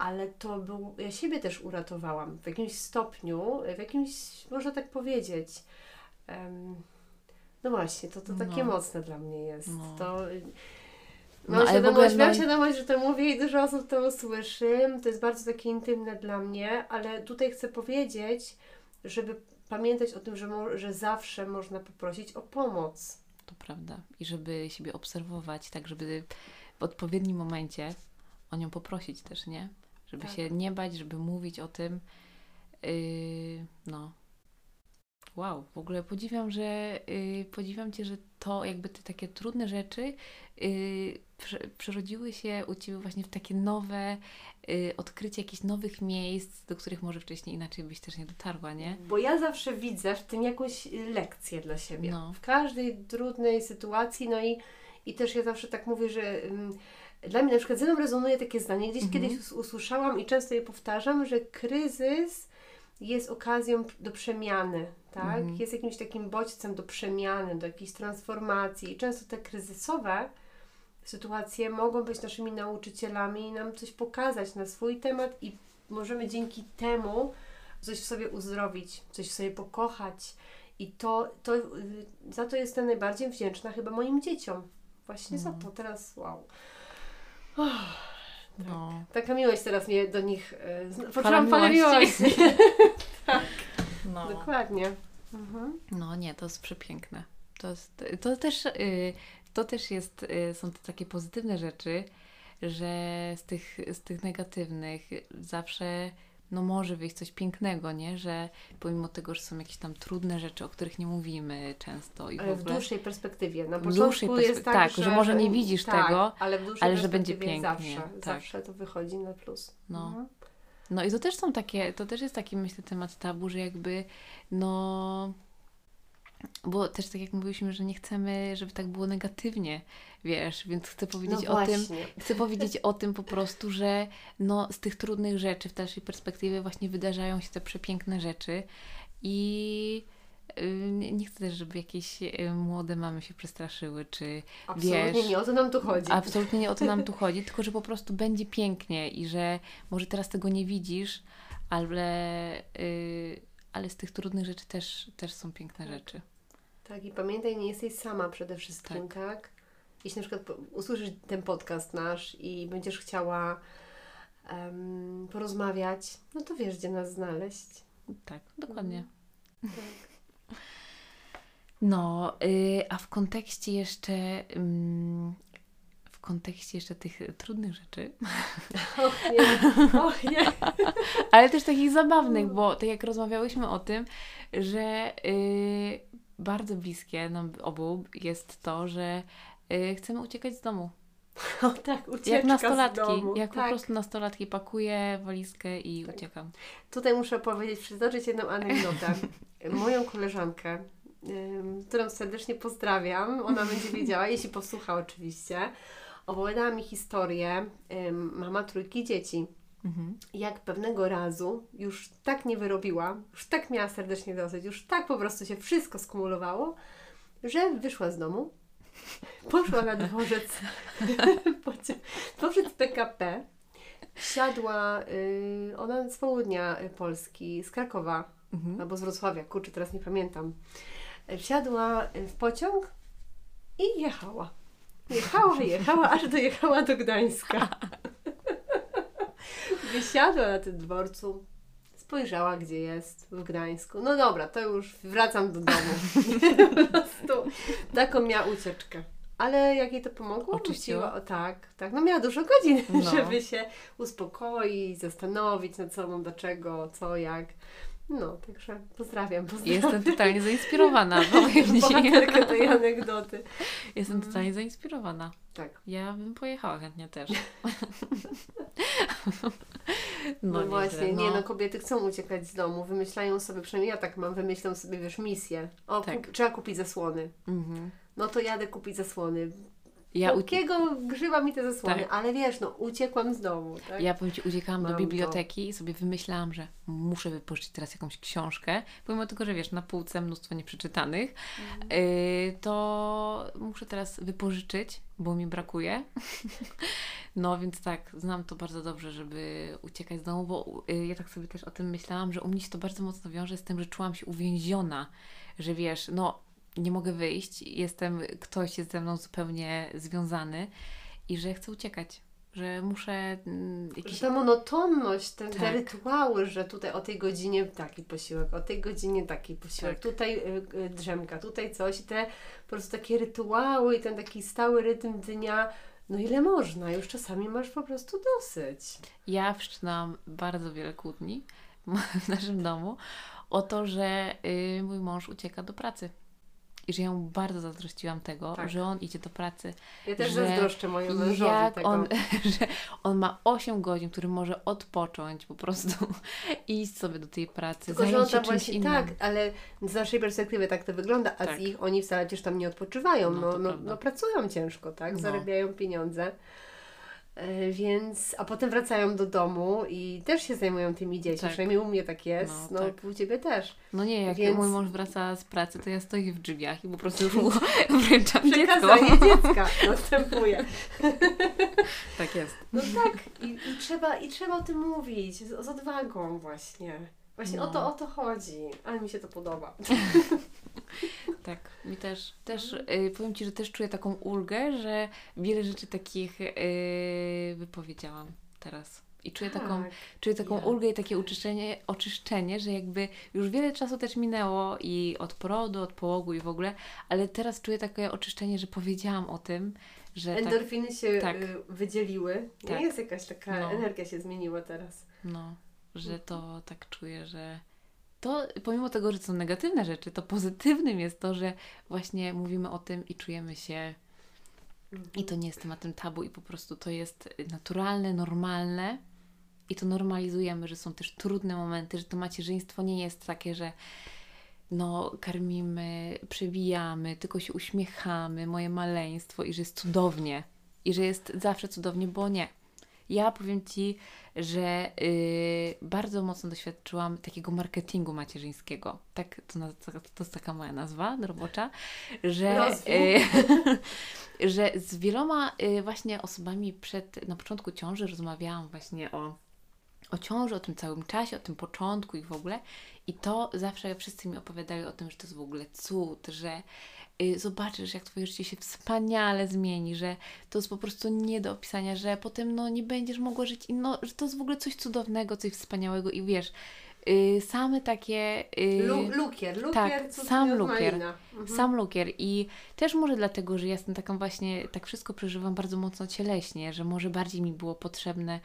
[SPEAKER 2] Ale to był, ja siebie też uratowałam w jakimś stopniu, w jakimś, można tak powiedzieć. Em, no właśnie, to, to takie
[SPEAKER 1] No.
[SPEAKER 2] mocne dla mnie jest.
[SPEAKER 1] No.
[SPEAKER 2] To,
[SPEAKER 1] No,
[SPEAKER 2] mam,
[SPEAKER 1] w
[SPEAKER 2] świadomość, mam
[SPEAKER 1] no-
[SPEAKER 2] świadomość, że to mówię i dużo osób to usłyszy. To jest bardzo takie intymne dla mnie, ale tutaj chcę powiedzieć, żeby pamiętać o tym, że, mo- że zawsze można poprosić o pomoc.
[SPEAKER 1] To prawda. I żeby siebie obserwować, tak żeby w odpowiednim momencie o nią poprosić też, nie? Żeby
[SPEAKER 2] Tak.
[SPEAKER 1] się nie bać, żeby mówić o tym. Yy, no. Wow, w ogóle podziwiam, że yy, podziwiam Cię, że to jakby te takie trudne rzeczy yy, prze, przerodziły się u Ciebie właśnie w takie nowe yy, odkrycie jakichś nowych miejsc, do których może wcześniej inaczej byś też nie dotarła, nie?
[SPEAKER 2] Bo ja zawsze widzę w tym jakąś y, lekcję dla siebie.
[SPEAKER 1] No.
[SPEAKER 2] W każdej trudnej sytuacji, no i, i też ja zawsze tak mówię, że dla mnie na przykład ze mną rezonuje takie zdanie, gdzieś
[SPEAKER 1] Mhm.
[SPEAKER 2] kiedyś us- usłyszałam i często je powtarzam, że kryzys jest okazją do przemiany, tak?
[SPEAKER 1] Mhm.
[SPEAKER 2] Jest jakimś takim bodźcem do przemiany, do jakiejś transformacji i często te kryzysowe sytuacje mogą być naszymi nauczycielami i nam coś pokazać na swój temat i możemy dzięki temu coś w sobie uzdrowić, coś w sobie pokochać. I to, to y, za to jestem najbardziej wdzięczna chyba moim dzieciom. Właśnie za
[SPEAKER 1] Mhm.
[SPEAKER 2] to teraz, wow.
[SPEAKER 1] No.
[SPEAKER 2] Taka miłość teraz mnie do nich,
[SPEAKER 1] Fala
[SPEAKER 2] poczułam falę
[SPEAKER 1] miłości.
[SPEAKER 2] miłości.
[SPEAKER 1] no.
[SPEAKER 2] Dokładnie. Mhm.
[SPEAKER 1] No nie, to jest przepiękne. To, jest, to, też, y, to też jest, y, są to takie pozytywne rzeczy, że z tych, z tych negatywnych zawsze no może wyjść coś pięknego, nie? Że pomimo tego, że są jakieś tam trudne rzeczy, o których nie mówimy często i w
[SPEAKER 2] Ale w
[SPEAKER 1] ogóle,
[SPEAKER 2] dłuższej perspektywie. Na
[SPEAKER 1] W
[SPEAKER 2] początku
[SPEAKER 1] dłuższej
[SPEAKER 2] jest
[SPEAKER 1] perspe-
[SPEAKER 2] tak,
[SPEAKER 1] tak,
[SPEAKER 2] że,
[SPEAKER 1] że może nie widzisz
[SPEAKER 2] tak,
[SPEAKER 1] tego,
[SPEAKER 2] ale,
[SPEAKER 1] ale że będzie pięknie,
[SPEAKER 2] Zawsze,
[SPEAKER 1] tak.
[SPEAKER 2] zawsze to wychodzi na plus.
[SPEAKER 1] No.
[SPEAKER 2] Mhm.
[SPEAKER 1] No i to też są takie, to też jest taki myślę temat tabu, że jakby no bo też tak jak mówiliśmy, że nie chcemy, żeby tak było negatywnie, wiesz, więc chcę powiedzieć
[SPEAKER 2] no
[SPEAKER 1] o tym, chcę powiedzieć o tym po prostu, że no z tych trudnych rzeczy w dalszej perspektywie właśnie wydarzają się te przepiękne rzeczy i y, nie chcę też, żeby jakieś y, młode mamy się przestraszyły, czy
[SPEAKER 2] Absolutnie
[SPEAKER 1] wiesz,
[SPEAKER 2] nie o to nam tu chodzi.
[SPEAKER 1] Absolutnie nie o to nam tu chodzi, tylko że po prostu będzie pięknie i że może teraz tego nie widzisz, ale, y, ale z tych trudnych rzeczy też, też są piękne
[SPEAKER 2] Tak.
[SPEAKER 1] rzeczy.
[SPEAKER 2] Tak, i pamiętaj, nie jesteś sama przede wszystkim, tak? Jeśli na przykład usłyszysz ten podcast nasz i będziesz chciała em, porozmawiać, no to wiesz, gdzie nas znaleźć.
[SPEAKER 1] Tak, dokładnie.
[SPEAKER 2] Tak.
[SPEAKER 1] No, y, a w kontekście jeszcze w kontekście jeszcze tych trudnych rzeczy,
[SPEAKER 2] Och nie, och nie.
[SPEAKER 1] ale też takich zabawnych, bo tak jak rozmawiałyśmy o tym, że y, bardzo bliskie nam obu jest to, że y, chcemy uciekać z domu.
[SPEAKER 2] O tak, ucieczka
[SPEAKER 1] Jak
[SPEAKER 2] z
[SPEAKER 1] nastolatki.
[SPEAKER 2] domu.
[SPEAKER 1] Jak
[SPEAKER 2] tak.
[SPEAKER 1] po prostu nastolatki pakuję walizkę i
[SPEAKER 2] Tak.
[SPEAKER 1] uciekam.
[SPEAKER 2] Tutaj muszę powiedzieć, przytoczyć jedną anegdotę. Moją koleżankę, ym, którą serdecznie pozdrawiam, ona będzie wiedziała, jeśli posłucha oczywiście, opowiadała mi historię mama trójki dzieci.
[SPEAKER 1] Mhm.
[SPEAKER 2] Jak pewnego razu już tak nie wyrobiła, już tak miała serdecznie dosyć, już tak po prostu się wszystko skumulowało, że wyszła z domu, poszła na dworzec, dworzec PKP, Siadła, y, ona z południa Polski, z Krakowa
[SPEAKER 1] Mhm.
[SPEAKER 2] albo z Wrocławia, kurczę, teraz nie pamiętam. Wsiadła w pociąg i jechała. Jechała, jechała, aż dojechała do Gdańska. Wysiadła na tym dworcu, spojrzała, gdzie jest w Gdańsku. No dobra, to już wracam do domu. po prostu taką miała ucieczkę. Ale jak jej to pomogło? Wróciła- O, tak, tak. No miała dużo godzin,
[SPEAKER 1] No.
[SPEAKER 2] żeby się uspokoić, zastanowić nad sobą, do czego, co, jak. No, także pozdrawiam, pozdrawiam.
[SPEAKER 1] Jestem totalnie zainspirowana, powiem.
[SPEAKER 2] Bohaterkę tej anegdoty.
[SPEAKER 1] Jestem
[SPEAKER 2] Mhm.
[SPEAKER 1] totalnie zainspirowana.
[SPEAKER 2] Tak.
[SPEAKER 1] Ja bym pojechała chętnie też.
[SPEAKER 2] No,
[SPEAKER 1] nieźle,
[SPEAKER 2] właśnie, nie no, kobiety chcą uciekać z domu, wymyślają sobie, przynajmniej ja tak mam, wymyślam sobie, wiesz, misję. O,
[SPEAKER 1] Tak.
[SPEAKER 2] kup, trzeba kupić zasłony.
[SPEAKER 1] Mhm.
[SPEAKER 2] No to jadę kupić zasłony.
[SPEAKER 1] Ja,
[SPEAKER 2] Ja
[SPEAKER 1] u...
[SPEAKER 2] Jakiego grzyba mi te zasłony?
[SPEAKER 1] Tak.
[SPEAKER 2] Ale wiesz, no uciekłam z domu, tak?
[SPEAKER 1] ja powiem Ci, uciekałam do
[SPEAKER 2] Mam to.
[SPEAKER 1] biblioteki i sobie wymyślałam, że muszę wypożyczyć teraz jakąś książkę, pomimo tego, że wiesz, na półce mnóstwo nieprzeczytanych,
[SPEAKER 2] Mhm.
[SPEAKER 1] yy, to muszę teraz wypożyczyć, bo mi brakuje. No więc tak, znam to bardzo dobrze, żeby uciekać z domu, bo yy, ja tak sobie też o tym myślałam, że u mnie się to bardzo mocno wiąże z tym, że czułam się uwięziona, że wiesz, no nie mogę wyjść, jestem, ktoś jest ze mną zupełnie związany i że chcę uciekać, że muszę mm,
[SPEAKER 2] Że
[SPEAKER 1] jakiś...
[SPEAKER 2] ta monotonność, te, te
[SPEAKER 1] Tak.
[SPEAKER 2] rytuały, że tutaj o tej godzinie taki posiłek, o tej godzinie taki posiłek,
[SPEAKER 1] Tak.
[SPEAKER 2] tutaj y, y, drzemka, tutaj coś i te po prostu takie rytuały i ten taki stały rytm dnia, no ile można, już czasami masz po prostu dosyć.
[SPEAKER 1] Ja wszczynam bardzo wiele kłótni w naszym domu o to, że y, mój mąż ucieka do pracy. I że ja mu bardzo zazdrościłam tego,
[SPEAKER 2] Tak.
[SPEAKER 1] że on idzie do pracy.
[SPEAKER 2] Ja też
[SPEAKER 1] Że
[SPEAKER 2] zazdroszczę mojemu mężowi
[SPEAKER 1] Jak
[SPEAKER 2] tego.
[SPEAKER 1] on, że on ma 8 godzin, który może odpocząć, po prostu iść sobie do tej pracy,
[SPEAKER 2] Tylko, że on
[SPEAKER 1] zająć się
[SPEAKER 2] tam
[SPEAKER 1] czymś
[SPEAKER 2] właśnie
[SPEAKER 1] innym.
[SPEAKER 2] tak, ale z naszej perspektywy tak to wygląda, a
[SPEAKER 1] Tak.
[SPEAKER 2] z ich oni wcale przecież tam nie odpoczywają,
[SPEAKER 1] No,
[SPEAKER 2] no, no, no pracują ciężko, tak,
[SPEAKER 1] No.
[SPEAKER 2] zarabiają pieniądze. E, Więc, a potem wracają do domu i też się zajmują tymi dziećmi.
[SPEAKER 1] Tak.
[SPEAKER 2] Przynajmniej u mnie tak jest,
[SPEAKER 1] No,
[SPEAKER 2] no,
[SPEAKER 1] tak.
[SPEAKER 2] u Ciebie też.
[SPEAKER 1] No nie, jak
[SPEAKER 2] Więc-
[SPEAKER 1] mój mąż wraca z pracy, to ja stoję w drzwiach i po prostu już mu wręczam dziecko.
[SPEAKER 2] Dziecka następuje.
[SPEAKER 1] Tak jest.
[SPEAKER 2] No tak, i, i, trzeba, i trzeba o tym mówić, z, z odwagą właśnie. Właśnie o, to,
[SPEAKER 1] No.
[SPEAKER 2] o to chodzi, ale mi się to podoba.
[SPEAKER 1] Tak, mi też, też y, powiem Ci, że też czuję taką ulgę, że wiele rzeczy takich y, wypowiedziałam teraz. I czuję taką,
[SPEAKER 2] Tak.
[SPEAKER 1] czuję taką
[SPEAKER 2] ja.
[SPEAKER 1] ulgę i takie uczyszczenie, oczyszczenie, że jakby już wiele czasu też minęło i od porodu, od połogu i w ogóle, ale teraz czuję takie oczyszczenie, że powiedziałam o tym, że tak,
[SPEAKER 2] Endorfiny się
[SPEAKER 1] tak.
[SPEAKER 2] y, wydzieliły. Nie
[SPEAKER 1] Tak.
[SPEAKER 2] jest jakaś taka
[SPEAKER 1] No.
[SPEAKER 2] energia się zmieniła teraz.
[SPEAKER 1] no, że to tak czuję, że to pomimo tego, że są negatywne rzeczy, to pozytywnym jest to, że właśnie mówimy o tym i czujemy się I to nie jest tematem tabu i po prostu to jest naturalne, normalne i to normalizujemy, że są też trudne momenty, że to macierzyństwo nie jest takie, że no karmimy, przebijamy, tylko się uśmiechamy, moje maleństwo i że jest cudownie i że jest zawsze cudownie, bo nie. Ja powiem Ci, że yy, bardzo mocno doświadczyłam takiego marketingu macierzyńskiego. Tak, to, to, to jest taka moja nazwa robocza, że, yy, że z wieloma yy, właśnie osobami przed, na początku ciąży rozmawiałam właśnie o, o ciąży, o tym całym czasie, o tym początku i w ogóle. I to zawsze wszyscy mi opowiadali o tym, że to jest w ogóle cud, że y, zobaczysz, jak Twoje życie się wspaniale zmieni, że to jest po prostu nie do opisania, że potem no, nie będziesz mogła żyć, i no, że to jest w ogóle coś cudownego, coś wspaniałego i wiesz, y, same takie... y,
[SPEAKER 2] Lu, lukier, lukier,
[SPEAKER 1] tak, sam lukier.
[SPEAKER 2] Mhm.
[SPEAKER 1] sam lukier i też może dlatego, że ja jestem taką właśnie, tak wszystko przeżywam bardzo mocno cieleśnie, że może bardziej mi było potrzebne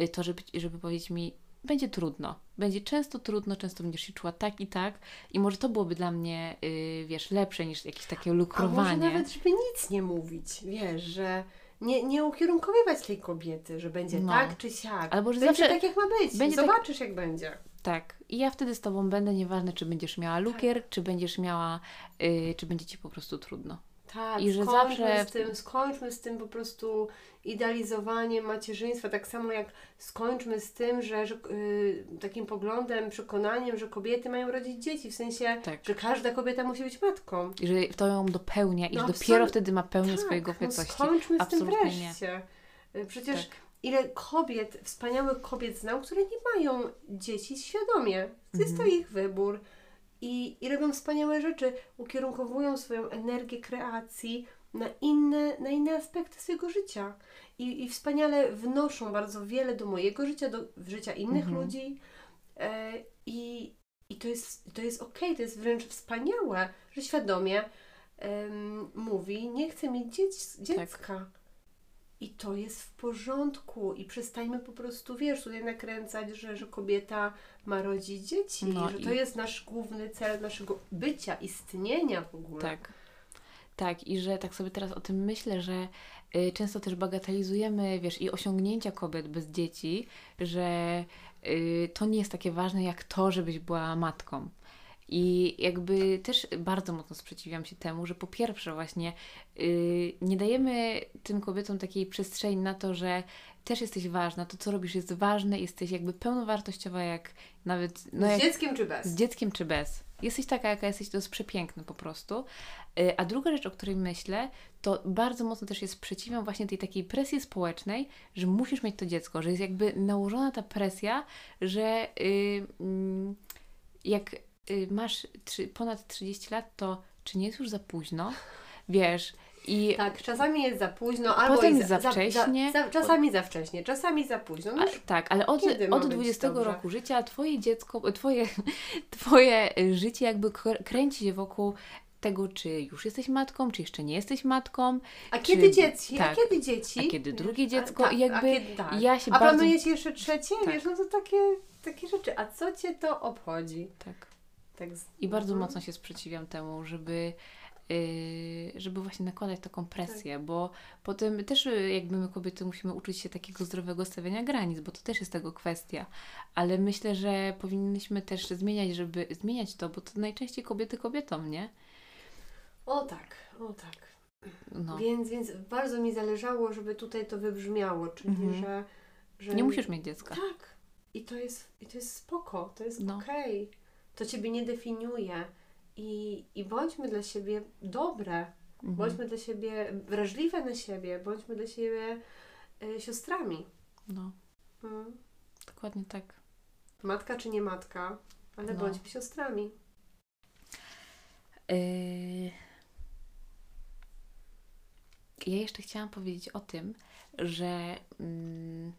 [SPEAKER 1] y, to, żeby, żeby powiedzieć mi, będzie trudno, będzie często trudno, często będziesz się czuła tak i tak i może to byłoby dla mnie, y, wiesz, lepsze niż jakieś takie
[SPEAKER 2] A może
[SPEAKER 1] lukrowanie.
[SPEAKER 2] nawet, żeby nic nie mówić, wiesz, że nie, nie ukierunkowywać tej kobiety, że będzie
[SPEAKER 1] No.
[SPEAKER 2] tak czy siak.
[SPEAKER 1] Albo, że
[SPEAKER 2] będzie
[SPEAKER 1] zawsze
[SPEAKER 2] tak, jak ma być.
[SPEAKER 1] będzie tak-
[SPEAKER 2] Zobaczysz, jak będzie.
[SPEAKER 1] Tak. I ja wtedy z Tobą będę, nieważne czy będziesz miała lukier, czy będziesz miała, y, czy będzie Ci po prostu trudno.
[SPEAKER 2] Tak,
[SPEAKER 1] I że
[SPEAKER 2] skończmy
[SPEAKER 1] zawsze-
[SPEAKER 2] z tym, skończmy z tym po prostu idealizowaniem macierzyństwa, tak samo jak skończmy z tym, że, że y, takim poglądem, przekonaniem, że kobiety mają rodzić dzieci, w sensie,
[SPEAKER 1] Tak.
[SPEAKER 2] że każda kobieta musi być matką.
[SPEAKER 1] I że to ją dopełnia i
[SPEAKER 2] No
[SPEAKER 1] że
[SPEAKER 2] absolut-
[SPEAKER 1] dopiero wtedy ma pełnię
[SPEAKER 2] Tak,
[SPEAKER 1] swojego
[SPEAKER 2] no
[SPEAKER 1] kobiecości.
[SPEAKER 2] skończmy z tym
[SPEAKER 1] Absolutnie nie.
[SPEAKER 2] wreszcie. Y, Przecież
[SPEAKER 1] Tak.
[SPEAKER 2] Ile kobiet, wspaniałych kobiet znam, które nie mają dzieci świadomie. Jest
[SPEAKER 1] Mhm.
[SPEAKER 2] to ich wybór. I, I robią wspaniałe rzeczy, ukierunkowują swoją energię kreacji na inne, na inne aspekty swojego życia. I, I wspaniale wnoszą bardzo wiele do mojego życia, do życia innych
[SPEAKER 1] Mhm.
[SPEAKER 2] ludzi. E, I i to, jest, to jest okej, to jest wręcz wspaniałe, że świadomie em, mówi, nie chcę mieć dziec, dziecka. I to jest w porządku i przestańmy po prostu, wiesz, tutaj nakręcać, że, że kobieta ma rodzić dzieci,
[SPEAKER 1] No
[SPEAKER 2] że
[SPEAKER 1] i-
[SPEAKER 2] to jest nasz główny cel naszego bycia, istnienia w ogóle.
[SPEAKER 1] Tak. Tak, i że tak sobie teraz o tym myślę, że y, często też bagatelizujemy, wiesz, i osiągnięcia kobiet bez dzieci, że y, to nie jest takie ważne jak to, żebyś była matką. I jakby też bardzo mocno sprzeciwiam się temu, że po pierwsze właśnie y, nie dajemy tym kobietom takiej przestrzeni na to, że też jesteś ważna, to co robisz jest ważne, jesteś jakby pełnowartościowa jak nawet... No
[SPEAKER 2] Z
[SPEAKER 1] jak,
[SPEAKER 2] dzieckiem czy bez?
[SPEAKER 1] z dzieckiem czy bez. Jesteś taka, jaka jesteś, to jest przepiękne po prostu. Y, A druga rzecz, o której myślę, to bardzo mocno też jest sprzeciwiam właśnie tej takiej presji społecznej, że musisz mieć to dziecko, że jest jakby nałożona ta presja, że y, mm, jak y, masz trzy, ponad 30 lat, to czy nie jest już za późno? Wiesz, i
[SPEAKER 2] Tak, czasami jest za późno, albo
[SPEAKER 1] Potem jest za wcześnie.
[SPEAKER 2] Za, czasami za wcześnie, czasami za późno. No
[SPEAKER 1] A, tak, ale od, od
[SPEAKER 2] być
[SPEAKER 1] 20
[SPEAKER 2] dobrze?
[SPEAKER 1] roku życia twoje dziecko, twoje, twoje y, życie jakby kr- kręci się wokół tego, czy już jesteś matką, czy jeszcze nie jesteś matką.
[SPEAKER 2] A
[SPEAKER 1] czy-
[SPEAKER 2] kiedy dzieci?
[SPEAKER 1] tak.
[SPEAKER 2] A kiedy dzieci?
[SPEAKER 1] A kiedy drugie dziecko?
[SPEAKER 2] A, tak,
[SPEAKER 1] jakby
[SPEAKER 2] a kiedy, tak.
[SPEAKER 1] ja się
[SPEAKER 2] a
[SPEAKER 1] bardzo-
[SPEAKER 2] planujecie jeszcze trzecie?
[SPEAKER 1] Tak.
[SPEAKER 2] Wiesz, no to takie, takie rzeczy. A co Cię to obchodzi?
[SPEAKER 1] Tak.
[SPEAKER 2] Tak z...
[SPEAKER 1] I bardzo
[SPEAKER 2] Mhm.
[SPEAKER 1] mocno się sprzeciwiam temu, żeby, yy, żeby właśnie nakładać taką presję,
[SPEAKER 2] Tak.
[SPEAKER 1] bo potem też y, jakby my kobiety musimy uczyć się takiego zdrowego stawiania granic, bo to też jest tego kwestia. Ale myślę, że powinnyśmy też zmieniać, żeby zmieniać to, bo to najczęściej kobiety kobietom, nie?
[SPEAKER 2] O tak, o tak.
[SPEAKER 1] No.
[SPEAKER 2] Więc, więc bardzo mi zależało, żeby tutaj to wybrzmiało, czyli
[SPEAKER 1] Mhm.
[SPEAKER 2] że, że...
[SPEAKER 1] Nie musisz mieć dziecka.
[SPEAKER 2] Tak. I to jest, i to jest spoko, to jest
[SPEAKER 1] No.
[SPEAKER 2] okej. To Ciebie nie definiuje. I, I bądźmy dla siebie dobre.
[SPEAKER 1] Mhm.
[SPEAKER 2] Bądźmy dla siebie wrażliwe na siebie. Bądźmy dla siebie e, siostrami.
[SPEAKER 1] No,
[SPEAKER 2] Mm.
[SPEAKER 1] dokładnie tak.
[SPEAKER 2] Matka czy nie matka, ale
[SPEAKER 1] No.
[SPEAKER 2] bądźmy siostrami.
[SPEAKER 1] Yy... Ja jeszcze chciałam powiedzieć o tym, że mm,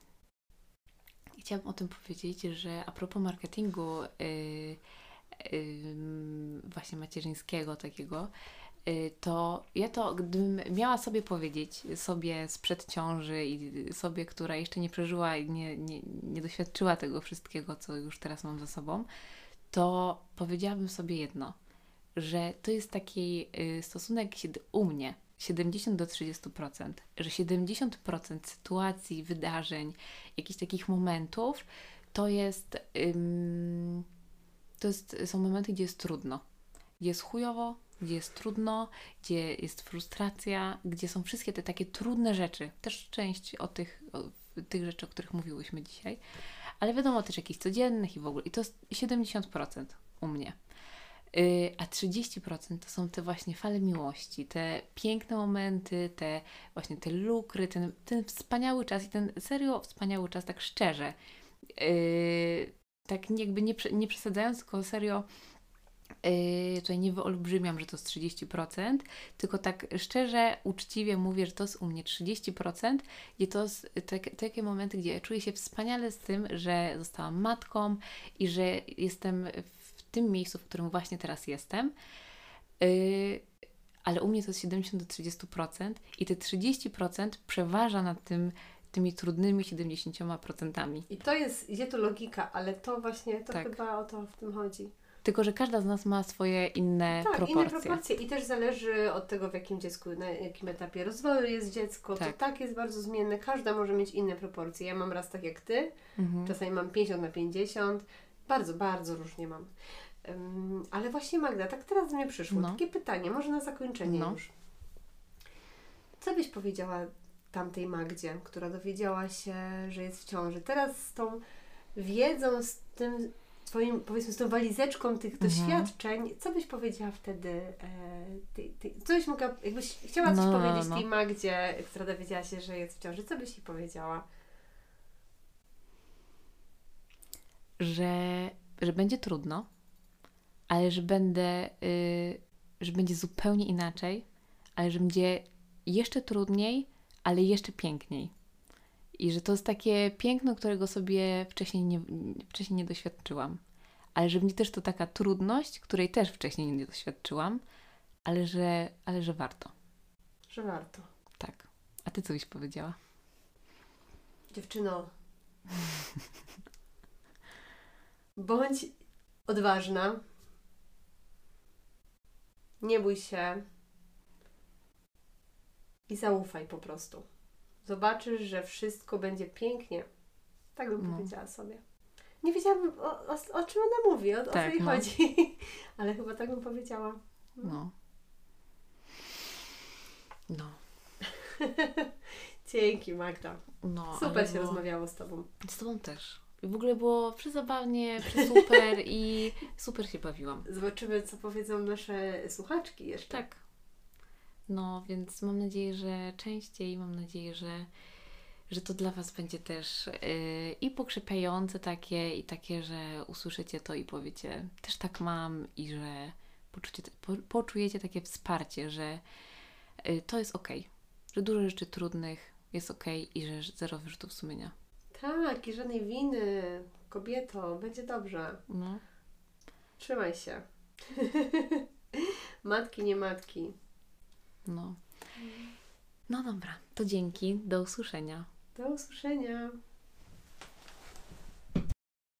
[SPEAKER 1] chciałam o tym powiedzieć, że a propos marketingu yy, właśnie macierzyńskiego takiego, yy, to ja to gdybym miała sobie powiedzieć, sobie sprzed ciąży i sobie, która jeszcze nie przeżyła i nie, nie, nie doświadczyła tego wszystkiego, co już teraz mam za sobą, to powiedziałabym sobie jedno, że to jest taki y, stosunek u mnie 70 do 30%, że 70% sytuacji, wydarzeń, jakichś takich momentów to jest, ym, to jest są momenty, gdzie jest trudno, gdzie jest chujowo, gdzie jest trudno, gdzie jest frustracja, gdzie są wszystkie te takie trudne rzeczy, też część o tych, o, tych rzeczy, o których mówiłyśmy dzisiaj, ale wiadomo też jakichś codziennych i w ogóle. I to jest 70% u mnie. Yy, a 30% to są te właśnie fale miłości, te piękne momenty, te właśnie te lukry, ten, ten wspaniały czas i ten serio wspaniały czas, tak szczerze. Yy, tak jakby nie, nie przesadzając, tylko serio yy, tutaj nie wyolbrzymiam, że to jest 30%, tylko tak szczerze, uczciwie mówię, że to jest u mnie 30%, gdzie to jest tak, takie momenty, gdzie czuję się wspaniale z tym, że zostałam matką i że jestem w tym miejscu, w którym właśnie teraz jestem. Yy, ale u mnie to jest 70 do 30% i te 30% przeważa nad tym, tymi trudnymi 70%.
[SPEAKER 2] I to jest, idzie tu logika, ale to właśnie, to
[SPEAKER 1] Tak.
[SPEAKER 2] chyba o to w tym chodzi.
[SPEAKER 1] Tylko, że każda z nas ma swoje inne
[SPEAKER 2] Tak,
[SPEAKER 1] proporcje.
[SPEAKER 2] inne proporcje i też zależy od tego, w jakim dziecku, na jakim etapie rozwoju jest dziecko.
[SPEAKER 1] Tak.
[SPEAKER 2] To tak jest bardzo zmienne. Każda może mieć inne proporcje. Ja mam raz tak jak Ty,
[SPEAKER 1] Mhm.
[SPEAKER 2] czasami mam 50 na 50. Bardzo, bardzo różnie mam. Ym, ale właśnie Magda, tak teraz do mnie przyszło.
[SPEAKER 1] No.
[SPEAKER 2] Takie pytanie, może na zakończenie
[SPEAKER 1] No.
[SPEAKER 2] już. Co byś powiedziała tamtej Magdzie, która dowiedziała się, że jest w ciąży? Teraz z tą wiedzą, z tym Twoim, powiedzmy, z tą walizeczką tych
[SPEAKER 1] Mhm.
[SPEAKER 2] doświadczeń, co byś powiedziała wtedy? E, ty, ty, co byś mogła, jakbyś chciała coś
[SPEAKER 1] No, no,
[SPEAKER 2] powiedzieć
[SPEAKER 1] no.
[SPEAKER 2] tej Magdzie, która dowiedziała się, że jest w ciąży, co byś jej powiedziała?
[SPEAKER 1] że, że będzie trudno, ale że będę, y, że będzie zupełnie inaczej, ale że będzie jeszcze trudniej, ale jeszcze piękniej. I że to jest takie piękno, którego sobie wcześniej nie, wcześniej nie doświadczyłam. Ale że będzie też to taka trudność, której też wcześniej nie doświadczyłam, ale że, ale że warto.
[SPEAKER 2] Że warto.
[SPEAKER 1] Tak. A ty co byś powiedziała?
[SPEAKER 2] Dziewczyno, bądź odważna. Nie bój się. I zaufaj po prostu. Zobaczysz, że wszystko będzie pięknie. Tak bym
[SPEAKER 1] No.
[SPEAKER 2] powiedziała sobie. Nie wiedziałam, o, o, o czym ona mówi, o, o co
[SPEAKER 1] Tak,
[SPEAKER 2] jej
[SPEAKER 1] no.
[SPEAKER 2] chodzi. Ale chyba tak bym powiedziała.
[SPEAKER 1] No. No.
[SPEAKER 2] Dzięki, Magda.
[SPEAKER 1] no
[SPEAKER 2] Super się
[SPEAKER 1] było-
[SPEAKER 2] rozmawiało z Tobą.
[SPEAKER 1] Z Tobą też. I w ogóle było przezabawnie, super i super się bawiłam.
[SPEAKER 2] Zobaczymy, co powiedzą nasze słuchaczki jeszcze.
[SPEAKER 1] Tak. No, więc mam nadzieję, że częściej, mam nadzieję, że, że to dla Was będzie też yy, i pokrzepiające takie, i takie, że usłyszycie to i powiecie, też tak mam, i że poczucie, po, poczujecie takie wsparcie, że yy, to jest okej, że dużo rzeczy trudnych jest okej i że zero wyrzutów sumienia.
[SPEAKER 2] Tak, i żadnej winy. Kobieto, będzie dobrze.
[SPEAKER 1] No,
[SPEAKER 2] Trzymaj się. matki, nie matki.
[SPEAKER 1] No. No dobra, to dzięki, do usłyszenia.
[SPEAKER 2] Do usłyszenia.